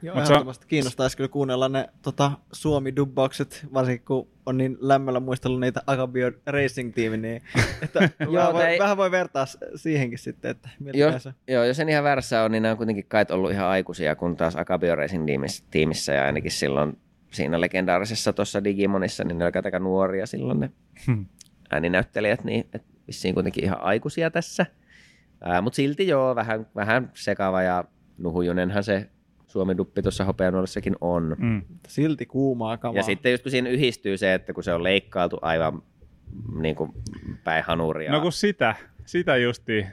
Joo, Mut se- ehdottomasti kiinnostaisi kyllä kuunnella ne tota, Suomi-dubbaukset, varsinkin kun on niin lämmöllä muistellut niitä Agabio Racing-tiimi, niin että Joo, vähän, voi, tai- vähän voi vertaa siihenkin sitten, että Jos, se. joo, jos en ihan väärässä on, niin nämä on kuitenkin kai ollut ihan aikuisia, kun taas Akabio Racing tiimissä, tiimissä ja ainakin silloin siinä legendaarisessa tuossa Digimonissa, niin ne olivat aika nuoria silloin ne Hmm. ääninäyttelijät, niin et vissiin kuitenkin ihan aikuisia tässä. Mutta silti joo, vähän, vähän sekava ja nuhujunenhan se Suomi-duppi tuossa hopeanuolissakin on. Mm. Mm. Silti kuumaa kamaa. Ja sitten just kun siinä yhdistyy se, että kun se on leikkailtu aivan niin kuin päin hanuria. No kun sitä, sitä justi,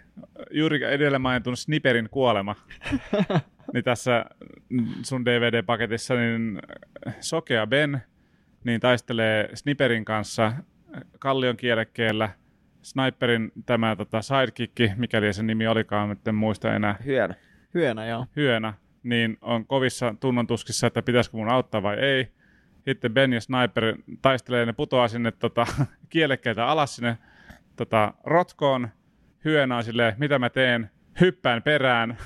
juuri edellä mainitun Sniperin kuolema, niin tässä sun DVD-paketissa niin Sokea Ben niin taistelee Sniperin kanssa kallion kielekkeellä. Sniperin tämä tota, sidekick, mikäli sen nimi olikaan, nyt en muista enää, Hyönä. Hyönä, joo. hyönä, niin on kovissa tunnontuskissa, että pitäisikö mun auttaa vai ei. Sitten Ben ja Sniper taistelee, ne putoaa sinne tota, kielekkeeltä alas sinne tota, rotkoon. Hyönä on silleen, mitä mä teen, hyppään perään.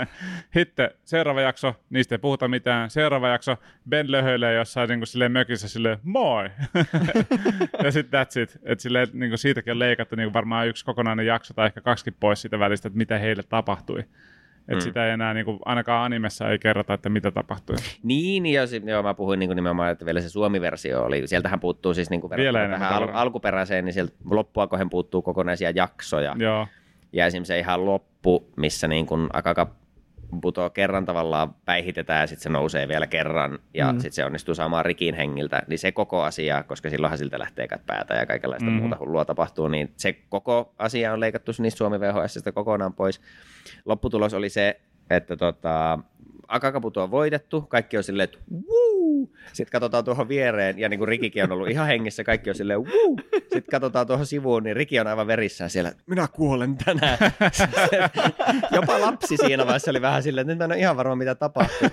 Sitten seuraava jakso, niistä ei puhuta mitään. Seuraava jakso, Ben löhöilee jossain niin kuin silleen mökissä silleen, moi! ja sitten that's it. Et silleen, niin kuin siitäkin on leikattu niin kuin varmaan yksi kokonainen jakso tai ehkä kaksikin pois siitä välistä, että mitä heille tapahtui. Et Mm. sitä ei enää, niin kuin, ainakaan animessa ei kerrota, että mitä tapahtui. Niin, ja si- joo, mä puhuin niin nimenomaan, että vielä se Suomi-versio oli. Sieltähän puuttuu siis niin kuin verrattuna tähän al- alkuperäiseen, niin sieltä loppua kohden puuttuu kokonaisia jaksoja. Joo, Ja esimerkiksi se ihan loppu, missä niin kuin Akaka putoo kerran tavallaan päihitetään ja sitten se nousee vielä kerran ja Mm. mm. sitten se onnistuu saamaan rikin hengiltä, niin se koko asia, koska silloinhan siltä lähtee päätä ja kaikenlaista mm-hmm. muuta hullua tapahtuu, niin se koko asia on leikattu niistä Suomi VHSistä kokonaan pois. Lopputulos oli se, että tota, Akakaputo on voitettu, kaikki on silleen, että wuu! Sitten katsotaan tuohon viereen, ja niin kuin Rikikin on ollut ihan hengissä, kaikki on silleen, wuu! Sitten katsotaan tuohon sivuun, niin Riki on aivan verissään siellä, minä kuolen tänään. Jopa lapsi siinä vaiheessa oli vähän silleen, että nyt en ole ihan varma, mitä tapahtuu.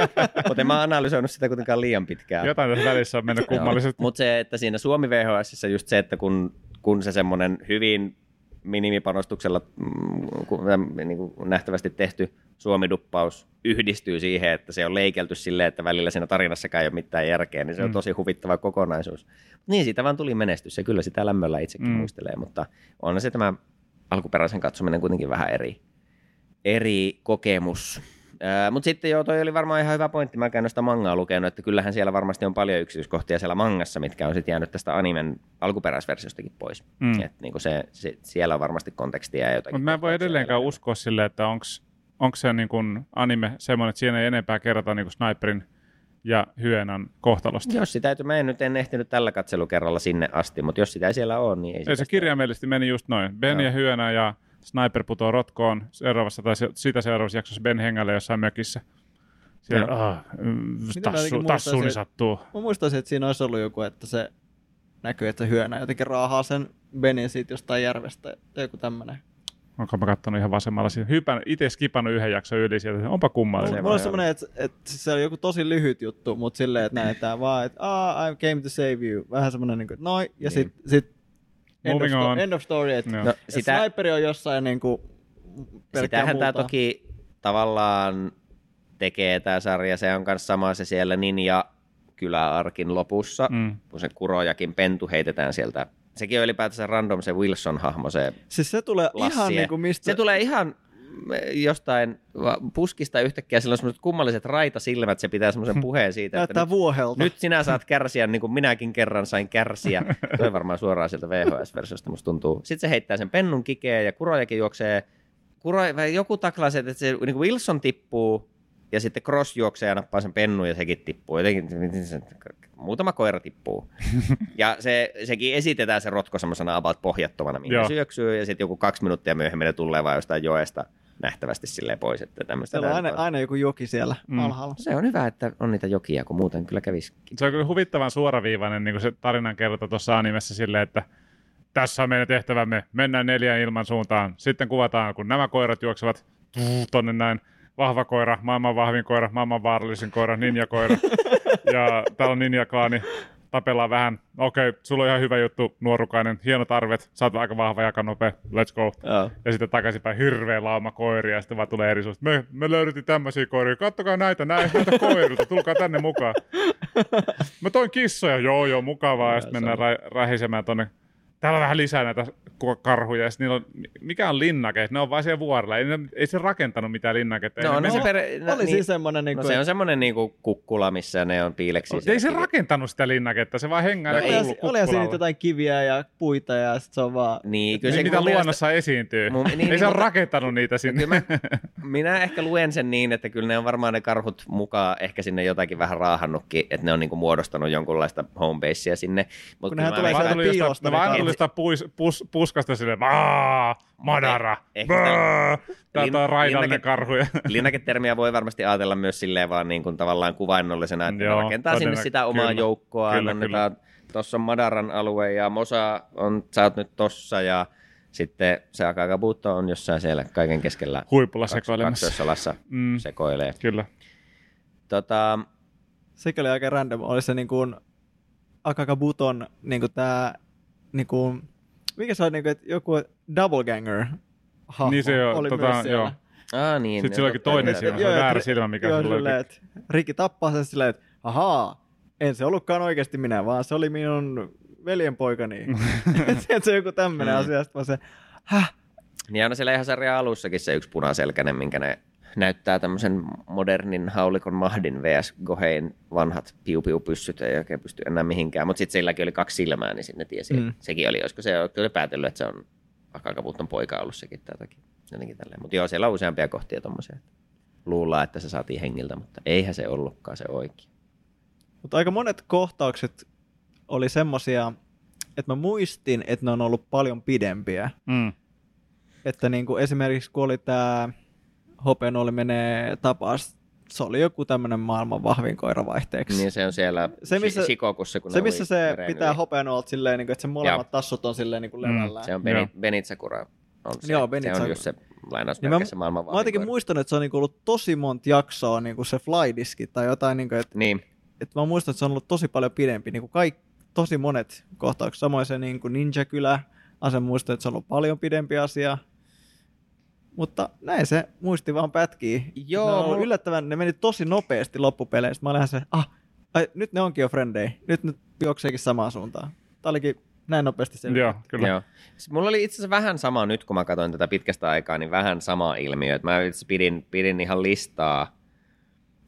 Mutta en mä analysoinut sitä kuitenkaan liian pitkään. jotain tässä välissä on mennyt kummallisesti. Mutta se, että siinä Suomi VHSissa just se, että kun, kun se semmoinen hyvin minimipanostuksella mm, niin kuin nähtävästi tehty suomiduppaus yhdistyy siihen, että se on leikelty silleen, että välillä siinä tarinassakaan ei ole mitään järkeä, niin se on Mm. tosi huvittava kokonaisuus. Niin siitä vaan tuli menestys ja kyllä sitä lämmöllä itsekin mm. muistelee, mutta on se tämä alkuperäisen katsominen kuitenkin vähän eri, eri kokemus. Mutta sitten joo, toi oli varmaan ihan hyvä pointti. Mä käyn sitä mangaa lukenut, että kyllähän siellä varmasti on paljon yksityiskohtia siellä mangassa, mitkä on sitten jäänyt tästä animen alkuperäisversiostakin pois. Mm. Et niinku se, se, siellä on varmasti kontekstia ja jotakin. Mutta mä en voi edelleenkään uskoa silleen, että onks se niin kun anime semmoinen, että siinä ei enempää kerrota niin Sniperin ja Hyenan kohtalosta. Jos sitä, mä en nyt en ehtinyt tällä katselukerralla sinne asti, mutta jos sitä ei siellä ole, niin ei, Ei sitä se kirjaimellisesti meni just noin. Ben Joo. ja Hyönä ja Sniper putoo rotkoon seuraavassa tai se, sitä seuraavassa jaksossa Ben hengälle jossain mökissä. Siellä, Joo. ah, tassu, tassuuni se- sattuu. Mä muistaisin, että siinä olisi ollut joku, että se näkyy, että se hyönä jotenkin raahaa sen Benin siitä jostain järvestä joku tämmönen. Onko mä kattonut ihan vasemmalla siinä. Hypän, itse skipannut yhden jakson yli sieltä. Onpa kummallinen. Se Mulla voi on semmoinen, että, että se on joku tosi lyhyt juttu, mutta silleen, että näytetään vaan, että ah, I came to save you. Vähän semmoinen, niin kuin, noin, ja Niin. sit, sit end, of, on. end of story, että Joo. No, sitä... sitä, sniperi on jossain niin kuin, pelkkää sitähän tämä toki tavallaan tekee tämä sarja. Se on myös sama se siellä Ninja kyläarkin lopussa, mm. Kun se Kurojakin pentu heitetään sieltä. Sekin on ylipäätänsä random se Wilson-hahmo, se Siis se tulee ihan Lassie. niin kuin mistä... Se tulee ihan jostain puskista yhtäkkiä, sillä on semmoiset kummalliset raitasilmät, se pitää semmoisen puheen siitä, että näyttää nyt, vuohelta. nyt sinä saat kärsiä niin kuin minäkin kerran sain kärsiä. Toi varmaan suoraan sieltä VHS-versiosta musta tuntuu. Sitten se heittää sen pennun kikeen ja Kurojakin juoksee, Kuro, vai joku taklaa se, että se niin kuin Wilson tippuu ja sitten Cross juoksee ja nappaa sen pennun ja sekin tippuu. Jotenkin, muutama koira tippuu. ja se, sekin esitetään se rotko semmoisena about pohjattomana, minkä syöksyy ja sitten joku kaksi minuuttia myöhemmin ne tulee vaan jostain joesta nähtävästi silleen pois, että tämmöistä. Siellä on aina, aina joku joki siellä Mm. mm. alhaalla. Se on hyvä, että on niitä jokia, kun muuten kyllä kävisi. Se on kyllä huvittavan suoraviivainen niin kuin se tarinan kerta tuossa animessa silleen, että tässä on meidän tehtävämme, mennään neljän ilman suuntaan. Sitten kuvataan, kun nämä koirat juoksevat tonne näin. Vahva koira, maailman vahvin koira, maailman vaarallisin koira, ninja-koira. ja täällä on ninja-klaani. Tapellaan vähän. Okei, sulla on ihan hyvä juttu, nuorukainen. Hienot arvet, sä oot aika vahva ja nopea. Let's go. Joo. Ja sitten takaisinpäin hirveä lauma koiria, ja sitten vaan tulee eri suusta. Me, me löydettiin tämmöisiä koiria, kattokaa näitä, näitä, näitä koirilta, tulkaa tänne mukaan. Mä toin kissoja, joo joo, mukavaa, ja sitten mennään ra- rähisemään tonne. Täällä on vähän lisää näitä karhuja, ja niillä on, mikä on linnake, ne on vaan siellä vuorella, ei, ne, ei se rakentanut mitään linnaketta. No, ei, no se per... Oli siis semmoinen, niin No kuin, se on semmoinen niinku kukkula, missä ne on piileksi. ei siellä se kivi- rakentanut sitä linnaketta, se vaan hengää No no, ei, oli, siinä jotain kiviä ja puita ja sit se on vaan... Niin, kyllä Niin, se mitä mun mielestä- luonnossa esiintyy. Mun- niin, ei niin, se ole mutta- rakentanut niitä sinne. Mä, minä ehkä luen sen niin, että kyllä ne on varmaan ne karhut mukaan ehkä sinne jotakin vähän raahannutkin, että ne on niinku muodostanut jonkunlaista homebasea sinne. Mut Kun nehän kyllä tulee sieltä piilosta ne ne vaan jostain puis, pus, puskasta silleen, madara, Eh- on raidallinen linnake- karhu. Linnaketermiä voi varmasti ajatella myös silleen vaan niin kuin tavallaan kuvainnollisena, että Joo, rakentaa sinne sitä omaa kyllä, joukkoa, kyllä, annetaan, tuossa on Madaran alue ja Mosa on, sä oot nyt tossa ja sitten se Akagabuto on jossain siellä kaiken keskellä Huipulla kaks- sekoilemassa. kaksoissalassa Mm, sekoilee. kyllä. Tota, Sekin oli aika random. Oli se niin kuin Akakabuton niin kuin tää niin kuin, mikä se on niin kuin, että joku doubleganger hahmo Niin se on, oli tota, myös siellä. joo. aa niin. Sitten sillä onkin totta, toinen silmä, se on väärä silmä, mikä joo, sulla silleen, että Rikki tappaa sen silleen, että ahaa, en se ollutkaan oikeasti minä, vaan se oli minun veljenpoikani. että se on joku tämmöinen Mm. asia. Sitten vaan se, häh? Niin aina siellä ihan sarjan alussakin se yksi punaselkäinen, minkä ne näyttää tämmöisen modernin haulikon mahdin vs. Gohein vanhat piu-piu-pyssyt, ei oikein pysty enää mihinkään, mutta sitten silläkin oli kaksi silmää, niin sinne tiesi, Mm. sekin oli, olisiko se oli päätellyt, että se on Akakabuton poika ollut sekin tätäkin. Jotenkin tälleen. Mutta joo, siellä on useampia kohtia tommosia. että Luullaan, että se saatiin hengiltä, mutta eihän se ollutkaan se oikein. Mutta aika monet kohtaukset oli semmosia, että mä muistin, että ne on ollut paljon pidempiä. Mm. Että niin kuin esimerkiksi kun oli tämä Hopenoli menee tapas, se oli joku tämmöinen maailman vahvin koira vaihteeksi. Niin se on siellä Se, missä- Shikokussa, kun se, missä se pitää yli. Hopenolta silleen, niin kuin, että se molemmat Joo. tassut on silleen niin kuin Mm, levällään. Se on. Beni, Benitsakura. On se, Joo, se Benitsakura. on just se Niin mä, lainausmerkissä maailman mä oon jotenkin vahvin koira. muistanut, että se on niin kuin ollut tosi monta jaksoa niin kuin se flydiski tai jotain, niin kuin, että, Niin, että mä muistan, että se on ollut tosi paljon pidempi, niin kuin kaikki, tosi monet kohtaukset. Samoin se niin kuin Ninja-kylä Asen muistoi, että se on ollut paljon pidempi asia. Mutta näin se muisti vaan pätkii. Joo, mulla- yllättävän, ne meni tosi nopeasti loppupeleissä. Mä olin se, ah, ai, nyt ne onkin jo frendei. Nyt nyt juokseekin samaan suuntaan. Tää olikin näin nopeasti se. Joo, kyllä. Joo. Siis mulla oli itse asiassa vähän sama nyt, kun mä katsoin tätä pitkästä aikaa, niin vähän sama ilmiö. Että mä itse pidin, pidin ihan listaa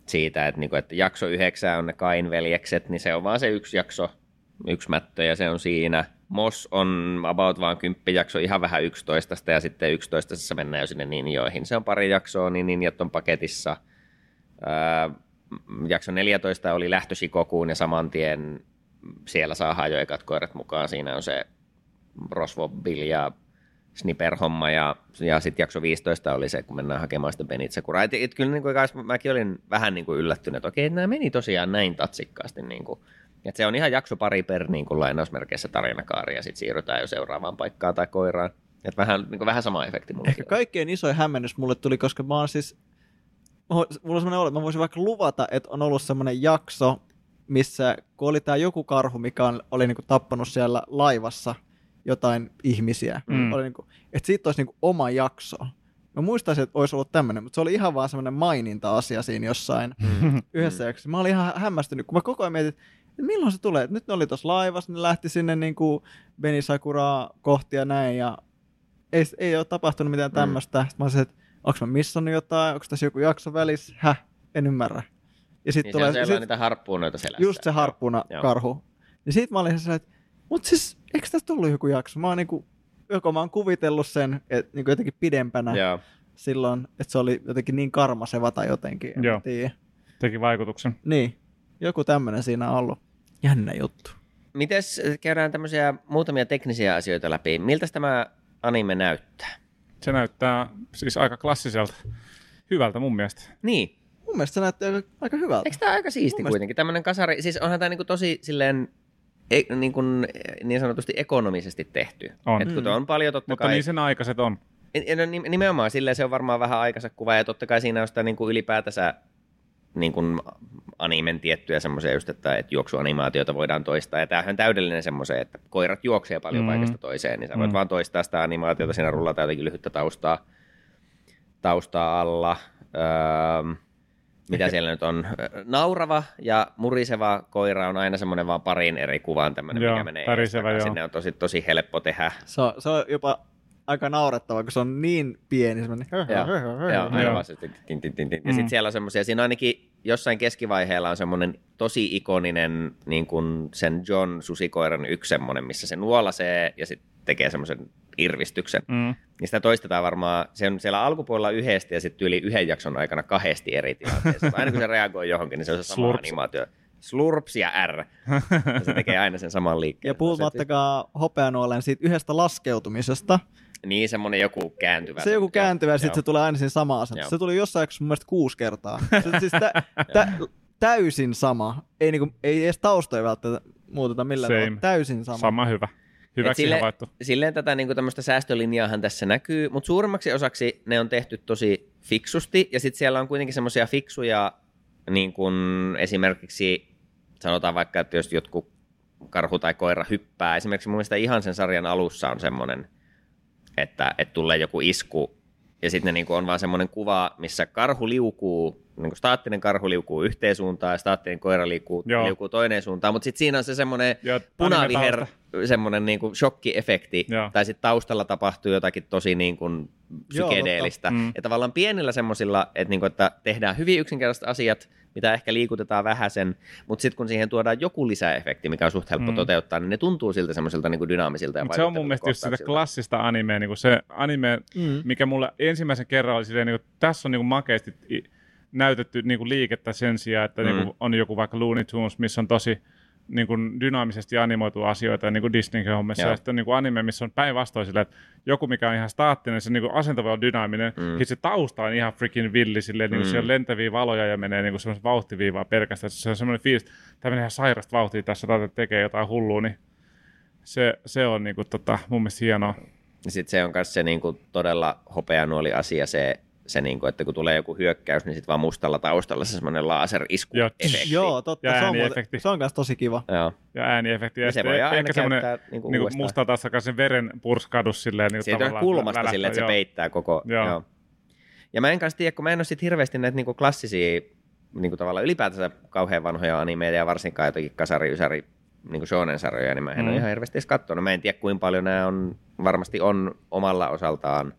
siitä, että, niinku, että jakso yhdeksän on ne Kain-veljekset, niin se on vaan se yksi jakso, yksi mättö ja se on siinä. Moss on about vaan kymppijakso, ihan vähän 11 ja sitten 11 mennään jo sinne ninjoihin. Se on pari jaksoa, niin ninjat on paketissa. Ää, jakso 14 oli lähtö Shikokuun ja saman tien siellä saadaan jo ekat koirat mukaan. Siinä on se Rosvo Bill ja Sniper-homma ja, ja sitten jakso 15 oli se, kun mennään hakemaan sitä Benitsakuraa. Et, et kyllä niin kuin, mäkin olin vähän niin kuin yllättynyt, että okei, nämä meni tosiaan näin tatsikkaasti. Niin kuin. Et se on ihan jakso pari per niin kuin lainausmerkeissä tarinakaari ja sitten siirrytään jo seuraavaan paikkaan tai koiraan. Et vähän, niin kuin, vähän sama efekti mulla. Ehkä kaikkein isoin hämmennys mulle tuli, koska mä oon siis, mulla on semmoinen olo, että mä voisin vaikka luvata, että on ollut semmoinen jakso, missä kun oli tää joku karhu, mikä on, oli niinku tappanut siellä laivassa jotain ihmisiä, Mm. mm. oli niinku, että siitä olisi niinku oma jakso. Mä muistaisin, että olisi ollut tämmöinen, mutta se oli ihan vaan semmoinen maininta-asia siinä jossain Mm. yhdessä jaksossa. Mä olin ihan hämmästynyt, kun mä koko ajan mietin, että milloin se tulee. Nyt ne oli tuossa laivassa, ne lähti sinne niin kuin Benisakuraa kohti ja näin, ja ei, ei ole tapahtunut mitään Mm. tämmöistä. Sitten mä olisin, että onko mä missannut jotain, onko tässä joku jakso välissä, häh, en ymmärrä. Ja sitten Niin tulee se on sit, niitä harppuunoita selässä. just se harppuna Joo. karhu. Niin sit mä olin se, että mut siis, eikö tästä tullut joku jakso? Mä oon niinku, joko mä oon kuvitellut sen, että niinku jotenkin pidempänä Joo. silloin, että se oli jotenkin niin karmaseva tai jotenkin, en Joo. tiedä. Teki vaikutuksen. Niin, joku tämmöinen siinä on ollut. Jännä juttu. Mites äh, käydään tämmöisiä muutamia teknisiä asioita läpi. Miltä tämä anime näyttää? Se näyttää siis aika klassiselta. Hyvältä mun mielestä. Niin, Mun mielestä se näytti aika, aika hyvältä. Eikö tämä aika siisti Mun mielestä- kuitenkin? Tämmöinen kasari, siis onhan tämä niinku tosi silleen e, niin, kuin, niin sanotusti ekonomisesti tehty. On. Et kun Mm. on paljon totta Mutta kai... niin sen aikaiset on. En- en- nim- nimenomaan silleen se on varmaan vähän aikansa kuva ja totta kai siinä on sitä niin kuin ylipäätänsä niin kuin animen tiettyjä semmoisia just, että, että juoksuanimaatioita voidaan toistaa. Ja tämähän on täydellinen semmoisen, että koirat juoksee paljon Mm. paikasta toiseen, niin sä voit Mm. vaan toistaa sitä animaatiota, siinä rullataan jotenkin lyhyttä taustaa, taustaa alla. Öö, mitä siellä nyt on? Naurava ja muriseva koira on aina semmoinen vaan parin eri kuvaan tämmöinen, Joo, mikä menee edestakaisin. joo. Sinne on tosi, tosi helppo tehdä. Se on, se on jopa aika naurettava, kun se on niin pieni. Semmoinen, Joo, Joo. Ja Mm. sitten siellä on semmoisia, siinä ainakin jossain keskivaiheella on semmoinen tosi ikoninen niin kuin sen John susikoiran yksi semmoinen, missä se nuolasee ja sitten tekee semmoisen irvistyksen. Mm. Niin sitä toistetaan varmaan, se on siellä alkupuolella yhdesti ja sitten yli yhden jakson aikana kahdesti eri tilanteessa. Aina kun se reagoi johonkin, niin se on se sama Slurps. animaatio. Slurps ja R. Ja se tekee aina sen saman liikkeen. Ja puhumattakaan hopeanuolen siitä yhdestä laskeutumisesta. Niin, semmoinen joku kääntyvä. Se joku kääntyvä ja sitten se tulee aina siinä sama asento. Joo. Se tuli jossain mun mielestä kuusi kertaa. Se, siis tä, tä, täysin sama. Ei, niinku, ei edes taustoja välttämättä muuteta millään Same. tavalla. Täysin sama. Sama hyvä. Hyväksi sille- havaittu. silleen tätä niin tämmöistä säästölinjaahan tässä näkyy, mutta suurimmaksi osaksi ne on tehty tosi fiksusti, ja sitten siellä on kuitenkin semmoisia fiksuja, niin kuin esimerkiksi sanotaan vaikka, että jos jotkut karhu tai koira hyppää, esimerkiksi mun mielestä ihan sen sarjan alussa on semmoinen, että, että tulee joku isku, ja sitten niin on vaan semmoinen kuva, missä karhu liukuu, niin staattinen karhu liukuu yhteen suuntaan, ja staattinen koira liukuu, Joo. liukuu toiseen suuntaan, mutta sitten siinä on se semmoinen punaviher semmoinen niin kuin shokkiefekti, Joo. tai sitten taustalla tapahtuu jotakin tosi niin kuin Joo, psykedeellistä. totta. Mm. Ja tavallaan pienillä semmoisilla, että, niin kuin, että tehdään hyvin yksinkertaiset asiat, mitä ehkä liikutetaan vähäsen, mutta sitten kun siihen tuodaan joku lisäefekti, mikä on suht helppo Mm. toteuttaa, niin ne tuntuu siltä semmoisilta niin kuin dynaamisilta ja se on mun mielestä just sitä klassista animea, niin se anime, Mm. mikä mulle ensimmäisen kerran oli silleen, niin kuin, tässä on niin kuin makeasti näytetty niin kuin liikettä sen sijaan, että Mm. niin kuin, on joku vaikka Looney Tunes, missä on tosi niin kuin dynaamisesti animoitu asioita, niin kuin Disneyn hommissa, Joo. ja sitten niin kuin anime, missä on päinvastoin silleen, että joku, mikä on ihan staattinen, se niin kuin asento voi olla dynaaminen, Mm. sitten se tausta on ihan freaking villi, silleen, niin kuin Mm. siellä on lentäviä valoja ja menee niin kuin semmoista vauhtiviivaa pelkästään, se on semmoinen fiilis, että tämä menee ihan sairasta vauhtia tässä, tai tekee jotain hullua, niin se, se on niin kuin, tota, mun mielestä hienoa. Ja sitten se on myös se niin kuin todella hopeanuoli asia, se se niin kuin, että kun tulee joku hyökkäys, niin sitten vaan mustalla taustalla se semmoinen laserisku Joo. efekti. Joo, totta. Ja se on, muuten, se on myös tosi kiva. Joo. Ja ääniefekti. Ja, Ja se sitten voi aina ehkä semmoinen käyttää niin kuin niin uudestaan. musta taas sen veren purskahdus silleen. Niin Siitä on tavallaan kulmasta välähtää, silleen, että se joo. peittää koko... Joo. Joo. Ja mä en kanssa tiedä, kun mä en ole sit hirveästi näitä niinku klassisia, niinku tavallaan ylipäätänsä kauhean vanhoja animeita ja varsinkaan jotakin kasari, ysäri, niinku shonen-sarjoja, niin mä en Mm. ole ihan hirveästi edes katsonut. Mä en tiedä, kuinka paljon nämä on, varmasti on omalla osaltaan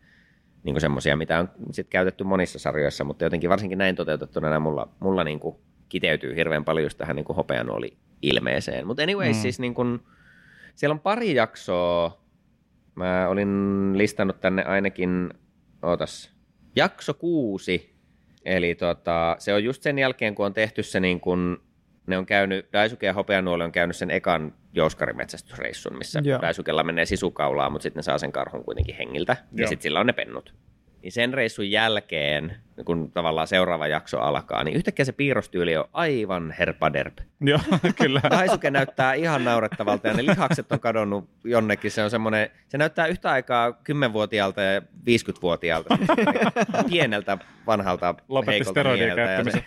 niinku semmoisia, mitä on sit käytetty monissa sarjoissa, mutta jotenkin varsinkin näin toteutettuna nämä mulla, mulla niinku kiteytyy hirveän paljon just tähän niinku hopeanuoli ilmeeseen. Mutta anyways, Mm. siis niinku, siellä on pari jaksoa, mä olin listannut tänne ainakin, ootas, jakso kuusi, eli tota, se on just sen jälkeen, kun on tehty se niin kun, ne on käynyt, Daisuke ja Hopeanuoli on käynyt sen ekan jouskarimetsästysreissun, missä Joo. Daisukella menee sisukaulaan, mutta sitten ne saa sen karhun kuitenkin hengiltä, ja Joo. sitten sillä on ne pennut. Niin sen reissun jälkeen, kun tavallaan seuraava jakso alkaa, niin yhtäkkiä se piirrostyyli on aivan herpaderp. Joo, kyllä. Daisuke näyttää ihan naurettavalta ja ne lihakset on kadonnut jonnekin. Se on semmoinen, se näyttää yhtä aikaa 10-vuotiaalta ja 50-vuotiaalta. Pieneltä vanhalta Lopetti heikolta mieheltä. Ja se.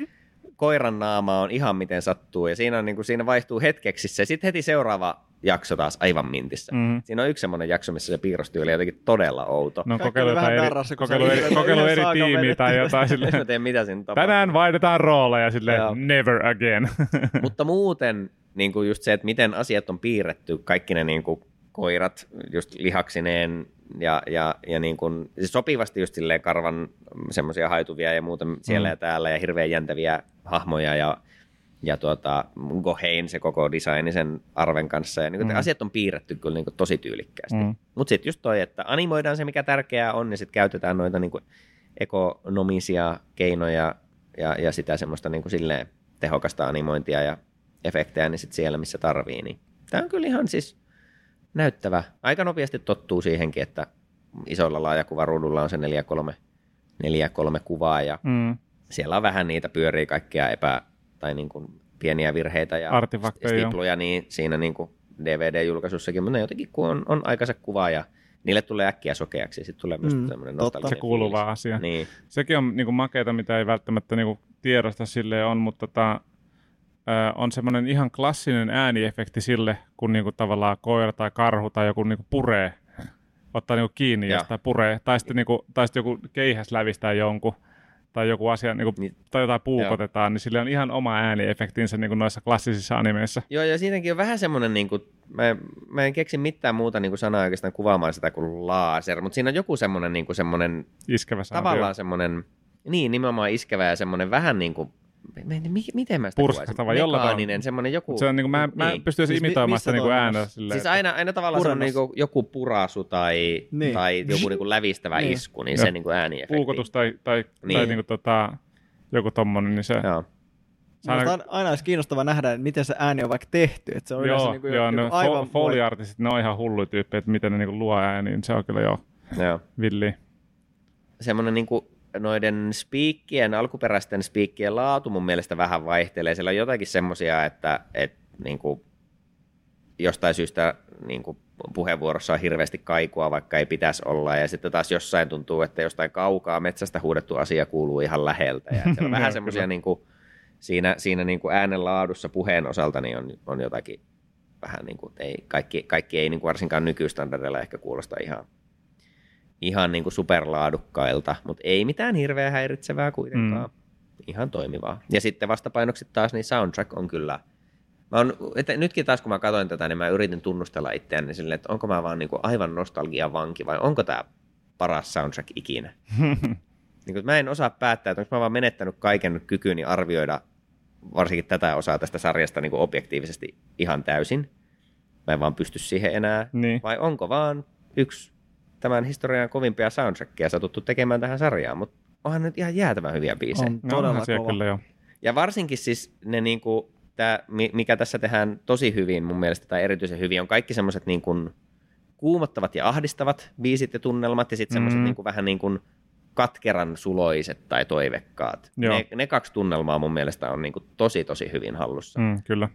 Koiran naama on ihan miten sattuu ja siinä, on, niin kuin, siinä vaihtuu hetkeksi se. Sitten heti seuraava jakso taas aivan mintissä. Mm. Siinä on yksi semmoinen jakso, missä se piirrostyyli on jotenkin todella outo. No kokeilu jotain eri, darrassa, kun kokeilu eri, kokeilu eri tiimiä tai jotain Mä silleen. en tiedä, mitä siinä tapahtuu. Tänään vaihdetaan rooleja silleen Joo. never again. Mutta muuten niin kuin just se, että miten asiat on piirretty, kaikki ne niin kuin koirat just lihaksineen ja, ja, ja niin kuin, siis sopivasti just silleen karvan semmoisia haituvia ja muuta siellä mm. ja täällä ja hirveän jäntäviä hahmoja ja, ja tuota, Gohein se koko designi sen arven kanssa ja niin kuin Mm. asiat on piirretty kyllä niin kuin tosi tyylikkäästi. Mm. Mutta sitten just toi, että animoidaan se mikä tärkeää on ja sitten käytetään noita niin kuin ekonomisia keinoja ja, ja sitä semmoista niin kuin silleen tehokasta animointia ja efektejä niin sit siellä, missä tarvii. Niin tämä on kyllä ihan siis näyttävä. Aika nopeasti tottuu siihenkin, että isolla laajakuvaruudulla on se 4-3, 4-3 kuvaa ja Mm. Siellä on vähän niitä pyörii kaikkia epä, tai niin kuin pieniä virheitä ja stipluja niin siinä niin kuin DVD-julkaisussakin, mutta ne jotenkin kun on, on aikansa kuva ja niille tulee äkkiä sokeaksi, sitten tulee myös Mm, mm, totta. nostalginen Se kuuluu fiilis. asia. Niin, Sekin on niinku makeita, mitä ei välttämättä niinku tiedosta sille on, mutta tota, on semmoinen ihan klassinen ääniefekti sille, kun niinku tavallaan koira tai karhu tai joku niinku puree, ottaa niinku kiinni Joo. jostain puree, tai sitten, niinku, tai sitten joku keihäs lävistää jonkun, tai joku asia, niinku, Niin. tai jotain puukotetaan, niin sille on ihan oma ääniefektinsä niinku noissa klassisissa animeissa. Joo, ja siinäkin on vähän semmoinen, niin kuin, mä, en- mä en keksi mitään muuta niin kuin sanaa oikeastaan kuvaamaan sitä kuin laser, mutta siinä on joku semmoinen, niin kuin semmoinen Iskevä tavallaan joo. semmoinen, niin nimenomaan iskevä ja semmoinen vähän niin kuin, mi- mi- miten mä sitä Purskahtava, kuvaisin? jollain tavalla. Mekaaninen, semmoinen joku, Se on niinku, mä, en- mä en niin. pysty edes Siis mi- imitoimaan sitä niinku on? ääntä silleen. Siis aina, aina tavallaan semmoinen Purennus. niin joku purasu tai, Niin. niin. tai joku niin kuin lävistävä Niin. isku, niin Joo. se niin kuin ääniefekti. puukotus tai, tai, tai Niin. niinku tota, joku tommonen, niin se... Joo. se aina- Minusta aina olisi kiinnostavaa nähdä, että miten se ääni on vaikka tehty. Että se on Joo, niin kuin joo joku no, aivan fo- foliartistit, ne on ihan hullu tyyppi, että miten ne niinku luo ääniä, niin se on kyllä jo Joo. villi. semmoinen niin kuin noiden spiikkien, alkuperäisten spiikkien laatu mun mielestä vähän vaihtelee. Siellä on jotakin semmoisia, että, että niin kuin jostain syystä niin kuin puheenvuorossa on hirveästi kaikua, vaikka ei pitäisi olla. Ja sitten taas jossain tuntuu, että jostain kaukaa metsästä huudettu asia kuuluu ihan läheltä. Ja siellä on vähän semmoisia niin kuin, siinä, siinä niin kuin äänen laadussa puheen osalta niin on, on jotakin vähän niin kuin, ei, kaikki, kaikki ei niin kuin varsinkaan nykystandardilla ehkä kuulosta ihan, ihan niin kuin superlaadukkailta, mutta ei mitään hirveän häiritsevää kuitenkaan. Mm. Ihan toimivaa. Ja sitten vastapainoksi taas niin soundtrack on kyllä, mä on, että nytkin taas kun mä katsoin tätä, niin mä yritin tunnustella itseäni silleen, että onko mä vaan niin kuin aivan nostalgian vanki vai onko tämä paras soundtrack ikinä. niin kuin, mä en osaa päättää, että onko mä vaan menettänyt kaiken kykyni arvioida varsinkin tätä osaa tästä sarjasta niin kuin objektiivisesti ihan täysin. Mä en vaan pysty siihen enää. Niin. Vai onko vaan yksi tämän historian kovimpia soundtrackia satuttu tekemään tähän sarjaan, mutta onhan nyt ihan jäätävän hyviä biisejä. On todella siellä kova. kyllä jo. Ja varsinkin siis ne niinku, tää, mi- mikä tässä tehdään tosi hyvin mun mielestä, tai erityisen hyvin, on kaikki semmoiset niinku kuumottavat ja ahdistavat biisit ja tunnelmat, ja sitten semmoiset Mm. niinku vähän niin kuin katkeran suloiset tai toivekkaat. Joo. Ne, ne kaksi tunnelmaa mun mielestä on niinku tosi tosi hyvin hallussa. Mm, kyllä.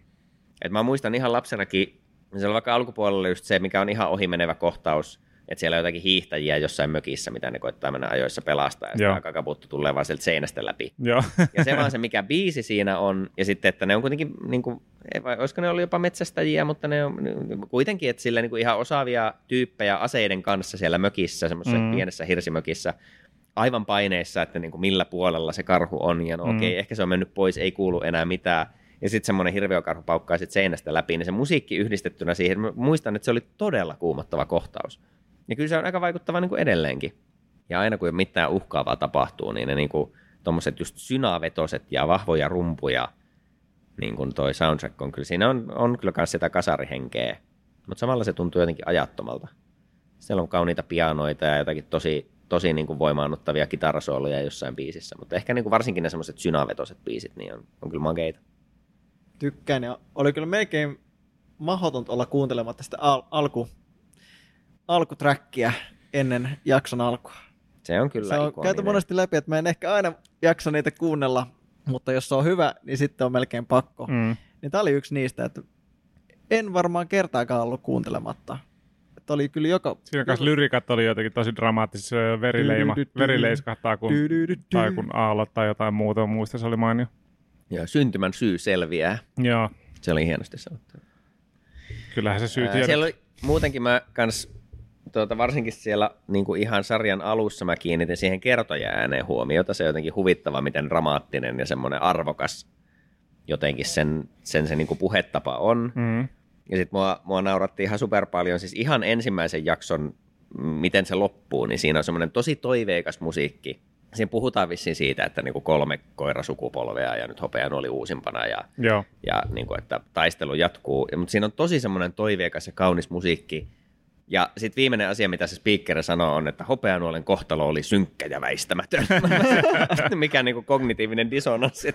Et mä muistan ihan lapsenakin, se oli vaikka alkupuolella just se, mikä on ihan ohimenevä kohtaus Että siellä on jotakin hiihtäjiä jossain mökissä, mitä ne koittaa mennä ajoissa pelastaa, ja sitten kakaputtu tulee vaan sieltä seinästä läpi. Joo. Ja se vaan se, mikä biisi siinä on, ja sitten, että ne on kuitenkin, niin kuin, vai olisiko ne ollut jopa metsästäjiä, mutta ne on kuitenkin, että sillä niin kuin ihan osaavia tyyppejä aseiden kanssa siellä mökissä, semmoisessa Mm. pienessä hirsimökissä, aivan paineissa, että niin kuin millä puolella se karhu on, ja no Mm. okei, ehkä se on mennyt pois, ei kuulu enää mitään, ja sitten semmoinen hirviökarhu paukkaa sit seinästä läpi, niin se musiikki yhdistettynä siihen, muistan, että se oli todella kuumottava kohtaus. Ja kyllä se on aika vaikuttava niin kuin edelleenkin. Ja aina kun mitään uhkaavaa tapahtuu, niin ne niin kuin, tommoset just synavetoset ja vahvoja rumpuja, niin kuin toi soundtrack on kyllä, siinä on, on kyllä myös sitä kasarihenkeä, mutta samalla se tuntuu jotenkin ajattomalta. Siellä on kauniita pianoita ja jotakin tosi, tosi niin kuin voimaannuttavia kitarasooloja jossain biisissä, mutta ehkä niin kuin varsinkin ne semmoiset synavetoset biisit, niin on, on kyllä makeita. Tykkään ja oli kyllä melkein mahdotonta olla kuuntelematta sitä al- alku, alkutrackia ennen jakson alkua. Se on kyllä se on ikoninen. käyty monesti läpi, että mä en ehkä aina jaksa niitä kuunnella, mutta jos se on hyvä, niin sitten on melkein pakko. Mm. Niin tää oli yksi niistä, että en varmaan kertaakaan ollut kuuntelematta. Että oli kyllä joka... Siinä kanssa lyrikat oli jotenkin tosi dramaattisia, se verileima, Du-du-du-du. veri leiskahtaa, kun, tai kun aallot tai jotain muuta. Muista se oli mainio. Joo, syntymän syy selviää. Joo, Se oli hienosti sanottu. kyllähän se syy tiedät. Siellä oli, muutenkin mä kans, tuota, varsinkin siellä niin kuin ihan sarjan alussa mä kiinnitin siihen kertoja ääneen huomiota. Se on jotenkin huvittava, miten dramaattinen ja semmoinen arvokas jotenkin sen, sen se niin kuin puhetapa on. Mm. Ja sitten mua, mua nauratti ihan super paljon, siis ihan ensimmäisen jakson, m, miten se loppuu, niin siinä on semmoinen tosi toiveikas musiikki. Siinä puhutaan vissiin siitä, että niinku kolme koirasukupolvea ja nyt hopean oli uusimpana ja Joo, ja niin kuin, että taistelu jatkuu. Ja, mutta siinä on tosi semmoinen toiveikas ja kaunis musiikki. Ja sitten viimeinen asia, mitä se speaker sanoo, on, että hopeanuolen kohtalo oli synkkä ja väistämätön. Mikä niin kuin kognitiivinen dissonanssi.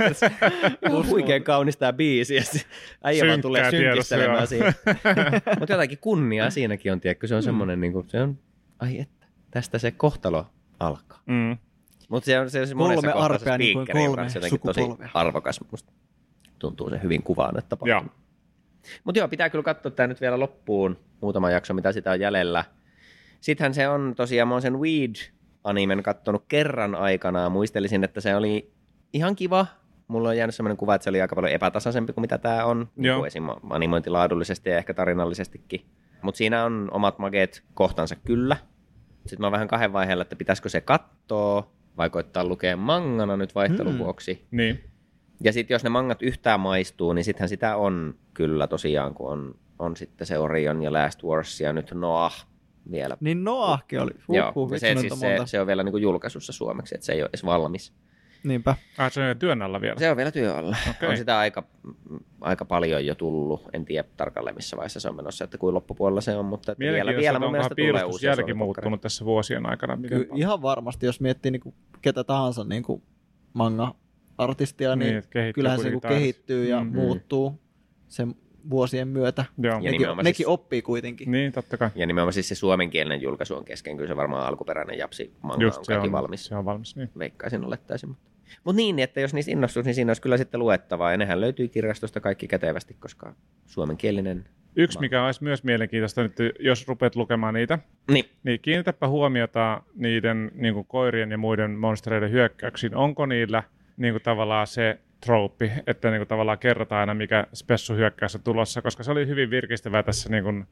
Huikein kaunis tämä biisi. Ja äijä vaan tulee synkistelemään siinä. Mutta jotakin kunniaa siinäkin on, tiedätkö? Se on semmoinen, niin kuin, se on, ai että, tästä se kohtalo alkaa. mm. Mutta se on se, on se Kolme monessa kohtaa se arpea niin kuin kolme tosi arvokas. Musta tuntuu se hyvin kuvaan, että. Mutta joo, pitää kyllä katsoa tämä nyt vielä loppuun, muutama jakso, mitä sitä on jäljellä. Sittenhän se on tosiaan, mä oon sen Weed-animen kattonut kerran aikanaan. Muistelisin, että se oli ihan kiva. Mulla on jäänyt sellainen kuva, että se oli aika paljon epätasaisempi kuin mitä tämä on. Joo. kuin esim. animointilaadullisesti ja ehkä tarinallisestikin. Mutta siinä on omat mageet kohtansa kyllä. Sitten mä oon vähän kahden vaiheella, että pitäisikö se katsoa vai koittaa lukea mangana nyt vaihtelun Mm. vuoksi. Niin. Ja sitten jos ne mangat yhtään maistuu, niin sittenhän sitä on kyllä tosiaan, kun on, on sitten se Orion ja Last Wars ja nyt Noah vielä. Niin Noahkin oli. Joo, Huhhuh, ja vitsi, se, siis se, se, on vielä niinku julkaisussa suomeksi, että se ei ole edes valmis. Niinpä. Ah, se on työn alla vielä. Se on vielä työ alla. Okei. On sitä aika, aika paljon jo tullut. En tiedä tarkalleen missä vaiheessa se on menossa, että kuin loppupuolella se on, mutta että vielä, vielä että mun mielestä tulee uusia solmipokkareita. muuttunut tässä vuosien aikana. Ky- ihan varmasti, jos miettii niin kuin ketä tahansa niin kuin manga-artistia, niin, Niin, niin että kehittyy kyllähän se kehittyy ja Mm. mm. muuttuu sen vuosien myötä. Joo. Ja Nekin, nimenomaan nekin siis- oppii kuitenkin. Niin, totta kai. Ja nimenomaan siis se suomenkielinen julkaisu on kesken. Kyllä se varmaan alkuperäinen japsi manga Just on se kaikki on, valmis. se on valmis, niin. veikkaisin olettaisin. Mutta Mut niin, että jos niistä innostuisi, niin siinä olisi kyllä sitten luettavaa. Ja nehän löytyy kirjastosta kaikki kätevästi, koska suomenkielinen... Yksi, mikä olisi myös mielenkiintoista nyt, jos rupeat lukemaan niitä, Niin, niin kiinnitäpä huomiota niiden niin koirien ja muiden monstereiden hyökkäyksiin. Onko niillä niin kuin tavallaan se trooppi, että niin kuin tavallaan kerrotaan aina, mikä spessu hyökkäys on tulossa, koska se oli hyvin virkistävää tässä niin kuin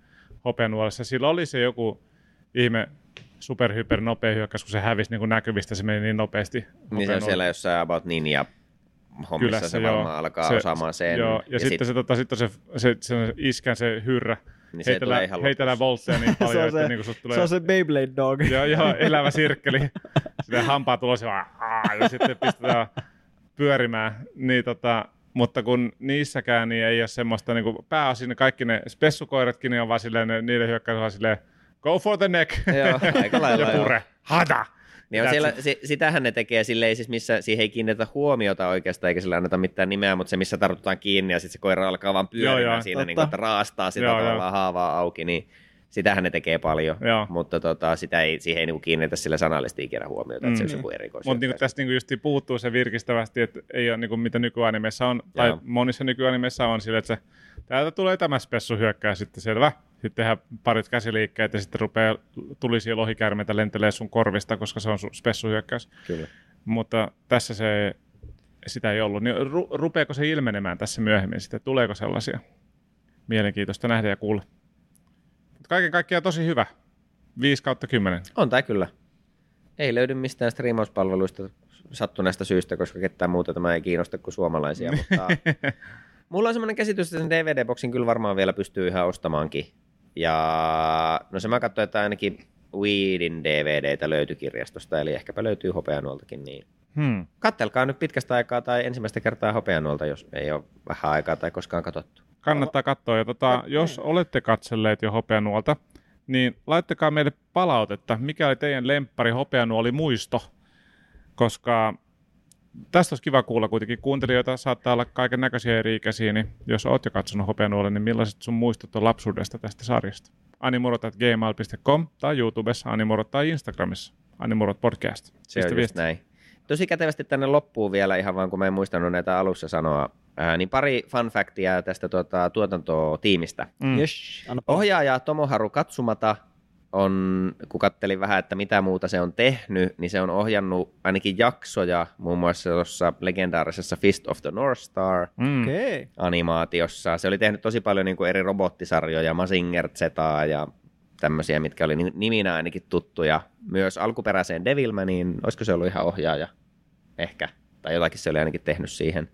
hopeanuolessa. Sillä oli se joku ihme superhyper nopea hyökkäys, kun se hävisi niin kuin näkyvistä, se meni niin nopeasti. niin se on siellä jossain About Ninja hommissa Kyllä se, joo. varmaan alkaa se, osaamaan sen. Joo, ja, ja sitten, sit, se, tota, sitten se, se, se, iskän se hyrrä, niin se heitellään, ihan heitellään voltteja niin Se paljon, on että se- niin kuin tulee... Se on se Beyblade Dog. Joo, joo, elävä sirkkeli. Sitten hampaa tulos ja, aa, ja sitten pistetään pyörimään. Niin, tota, mutta kun niissäkään niin ei ole semmoista, niin kuin pääosin ne kaikki ne spessukoiratkin niin on vaan silleen, ne, niiden hyökkäys on silleen, go for the neck. Joo, aika lailla ja joo. pure. Hada. Niin on siellä, se, sitähän ne tekee silleen, siis missä siihen ei kiinnitetä huomiota oikeastaan, eikä sillä anneta mitään nimeä, mutta se missä tartutaan kiinni ja sitten se koira alkaa vaan pyörimään Joo, joo, siinä, totta. niin kuin, että raastaa sitä Joo, tavallaan joo. haavaa auki, niin sitähän ne tekee paljon, Joo. mutta tota, sitä ei, siihen ei niin kiinnitä sillä sanallisesti ikinä huomiota, että se Mm. olisi joku erikois. Mutta niin tästä niin just puuttuu se virkistävästi, että ei ole niin kuin, mitä nykyanimeissa on, tai Joo. monissa nykyanimeissa on sillä, että se, täältä tulee tämä spessu hyökkää sitten selvä, sitten tehdä parit käsiliikkeet ja sitten rupeaa tulisia lohikärmeitä lentelee sun korvista, koska se on sun spessuhyökkäys. Kyllä. Mutta tässä se, sitä ei ollut. Niin ru, rupeako se ilmenemään tässä myöhemmin sitten? Tuleeko sellaisia? Mielenkiintoista nähdä ja kuulla. Kaiken kaikkiaan tosi hyvä. 5 kautta 10. On tämä kyllä. Ei löydy mistään striimauspalveluista sattuneesta syystä, koska ketään muuta tämä ei kiinnosta kuin suomalaisia, mutta mulla on semmoinen käsitys, että sen DVD-boksin kyllä varmaan vielä pystyy ihan ostamaankin. Ja no se mä katsoin, että ainakin Weedin DVDtä löytyi kirjastosta, eli ehkäpä löytyy hopeanuoltakin, niin Hmm. kattelkaa nyt pitkästä aikaa tai ensimmäistä kertaa hopeanuolta, jos ei ole vähän aikaa tai koskaan katsottu. Kannattaa katsoa. Ja tota, jos olette katselleet jo hopeanuolta, niin laittakaa meille palautetta, mikä oli teidän lemppari hopeanuoli muisto, koska tästä olisi kiva kuulla kuitenkin kuuntelijoita, saattaa olla kaiken näköisiä eri ikäisiä, niin jos oot jo katsonut hopeanuolen, niin millaiset sun muistot on lapsuudesta tästä sarjasta? animurot.gmail.com tai YouTubessa animurot tai Instagramissa animurot podcast. Se on just viesti. näin. Tosi kätevästi tänne loppuun vielä ihan vaan, kun mä en muistanut näitä alussa sanoa, ää, niin pari fun factia tästä tuota, tuotantotiimistä. Mm. Yes. Ohjaaja Tomoharu Katsumata on, kun kattelin vähän, että mitä muuta se on tehnyt, niin se on ohjannut ainakin jaksoja, muun muassa tuossa legendaarisessa Fist of the North Star Mm. Okei. Okay. animaatiossa. Se oli tehnyt tosi paljon niin kuin eri robottisarjoja, Mazinger Zetaa ja tämmöisiä, mitkä oli ni- niminä ainakin tuttuja. Myös alkuperäiseen Devilmaniin, olisiko se ollut ihan ohjaaja? Ehkä. Tai jotakin se oli ainakin tehnyt siihen.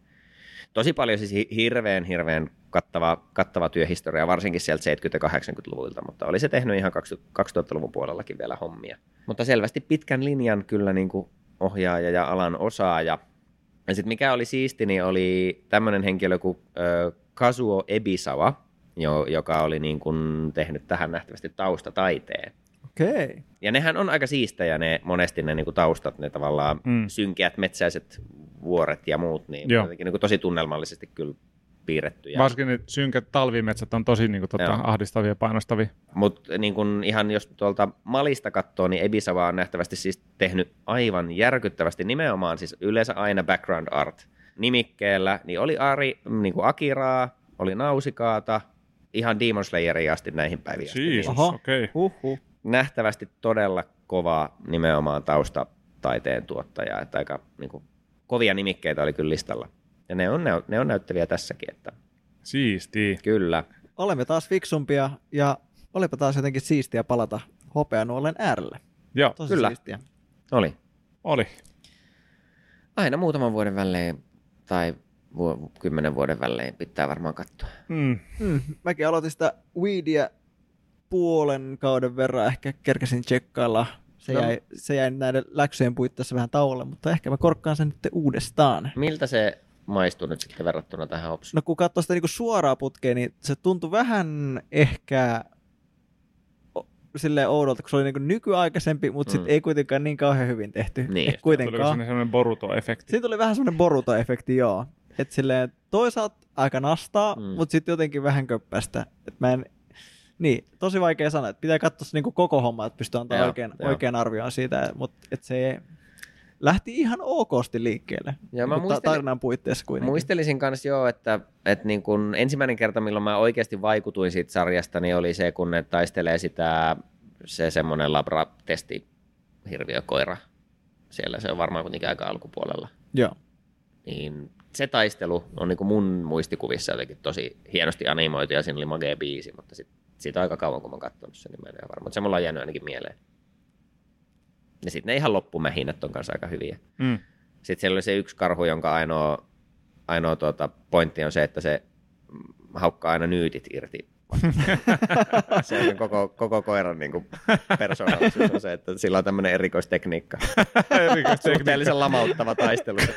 Tosi paljon siis hi- hirveän, hirveän kattava, kattava työhistoria, varsinkin sieltä 70- ja 80-luvulta, mutta oli se tehnyt ihan 2000-luvun puolellakin vielä hommia. Mutta selvästi pitkän linjan kyllä niin kuin ohjaaja ja alan osaaja. Ja sitten mikä oli siisti, niin oli tämmöinen henkilö kuin ö, Kazuo Ebisawa, jo, joka oli niin kuin tehnyt tähän nähtävästi taustataiteen. Okei. Okay. Ja nehän on aika siistejä ne monesti ne niin kuin taustat, ne tavallaan mm. synkeät metsäiset vuoret ja muut, niin Joo. jotenkin niin kuin tosi tunnelmallisesti kyllä piirretty. Ja, Varsinkin ne synkät talvimetsät on tosi niin kuin, tota, Joo. ahdistavia ja painostavia. Mutta niin kun ihan jos tuolta Malista katsoo, niin Ebisawa on nähtävästi siis tehnyt aivan järkyttävästi nimenomaan siis yleensä aina background art nimikkeellä, niin oli Ari, niin kuin Akiraa, oli Nausikaata, ihan Demon Slayeria asti näihin päiviin Niin Oho. okei. Okay. Huhhuh. nähtävästi todella kova nimenomaan taustataiteen tuottaja, että aika niin kuin, kovia nimikkeitä oli kyllä listalla. Ja ne on, ne on näyttäviä tässäkin, että Siistiä. kyllä. Olemme taas fiksumpia ja olipa taas jotenkin siistiä palata hopeanuolen äärelle. Joo, Tosi Kyllä. siistiä. Oli. oli. Aina muutaman vuoden välein tai vu- kymmenen vuoden välein pitää varmaan katsoa. Mm. Mm, mäkin aloitin sitä Weedia puolen kauden verran, ehkä kerkesin tsekkailla. Se, No. jäi, se jäi näiden läksyjen puitteissa vähän tauolle, mutta ehkä mä korkkaan sen nyt uudestaan. Miltä se maistuu nyt sitten verrattuna tähän hopsuun? No kun katsoo sitä niinku suoraa putkea, niin se tuntui vähän ehkä silleen oudolta, kun se oli niinku nykyaikaisempi, mutta mm. Mm. sitten ei kuitenkaan niin kauhean hyvin tehty. Niin. Tuliko kuitenkaan. sinne sellainen Boruto-efekti? Siitä tuli vähän semmoinen Boruto-efekti, joo. Et silleen toisaalta aika nastaa, mm. Mm. mutta sitten jotenkin vähän köppästä. Et mä en, niin, tosi vaikea sanoa, että pitää katsoa se niinku koko homma, että pystyy antamaan joo. oikein arvion siitä, mutta et se lähti ihan okosti liikkeelle. Joo, mä Niinku muistelin- tarinan puitteissa kuitenkin. Muistelisin kanssa joo, että, että niin kun ensimmäinen kerta, milloin mä oikeasti vaikutuin siitä sarjasta, niin oli se, kun ne taistelee sitä, se semmoinen labra-testi hirviökoira. Siellä se on varmaan kuitenkin aika alkupuolella. Joo. Niin se taistelu on niin mun muistikuvissa jotenkin tosi hienosti animoitu ja siinä oli magea biisi, mutta sit, siitä on aika kauan, kun mä oon katsonut sen, niin mä en ole varma. Mutta se mulla on jäänyt ainakin mieleen. Ja sitten ne ihan loppumähinät on kanssa aika hyviä. Mm. Sitten siellä oli se yksi karhu, jonka ainoa, ainoa tuota, pointti on se, että se haukkaa aina nyytit irti. se on koko, koko koiran niin kuin, persoonallisuus on se, että sillä on tämmöinen erikoistekniikka. Suhteellisen lamauttava taistelu.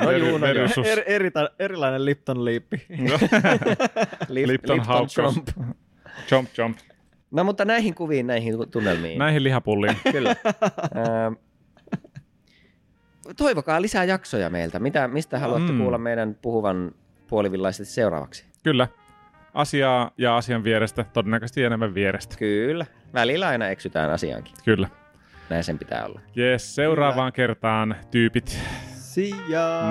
No juu, no juu. Versus Er, eri, erilainen Lipton liippi. Lip, Lipton haukkaus. Chomp. Chomp, chomp. No mutta näihin kuviin, näihin tunnelmiin. Näihin lihapulliin. Kyllä. Ähm, toivokaa lisää jaksoja meiltä. Mitä, mistä haluatte Mm. kuulla meidän puhuvan puolivillaisesti seuraavaksi? Kyllä. Asiaa ja asian vierestä, todennäköisesti enemmän vierestä. Kyllä. Välillä aina eksytään asiaankin. Kyllä. Näin sen pitää olla. Jes, seuraavaan kertaan tyypit. See ya.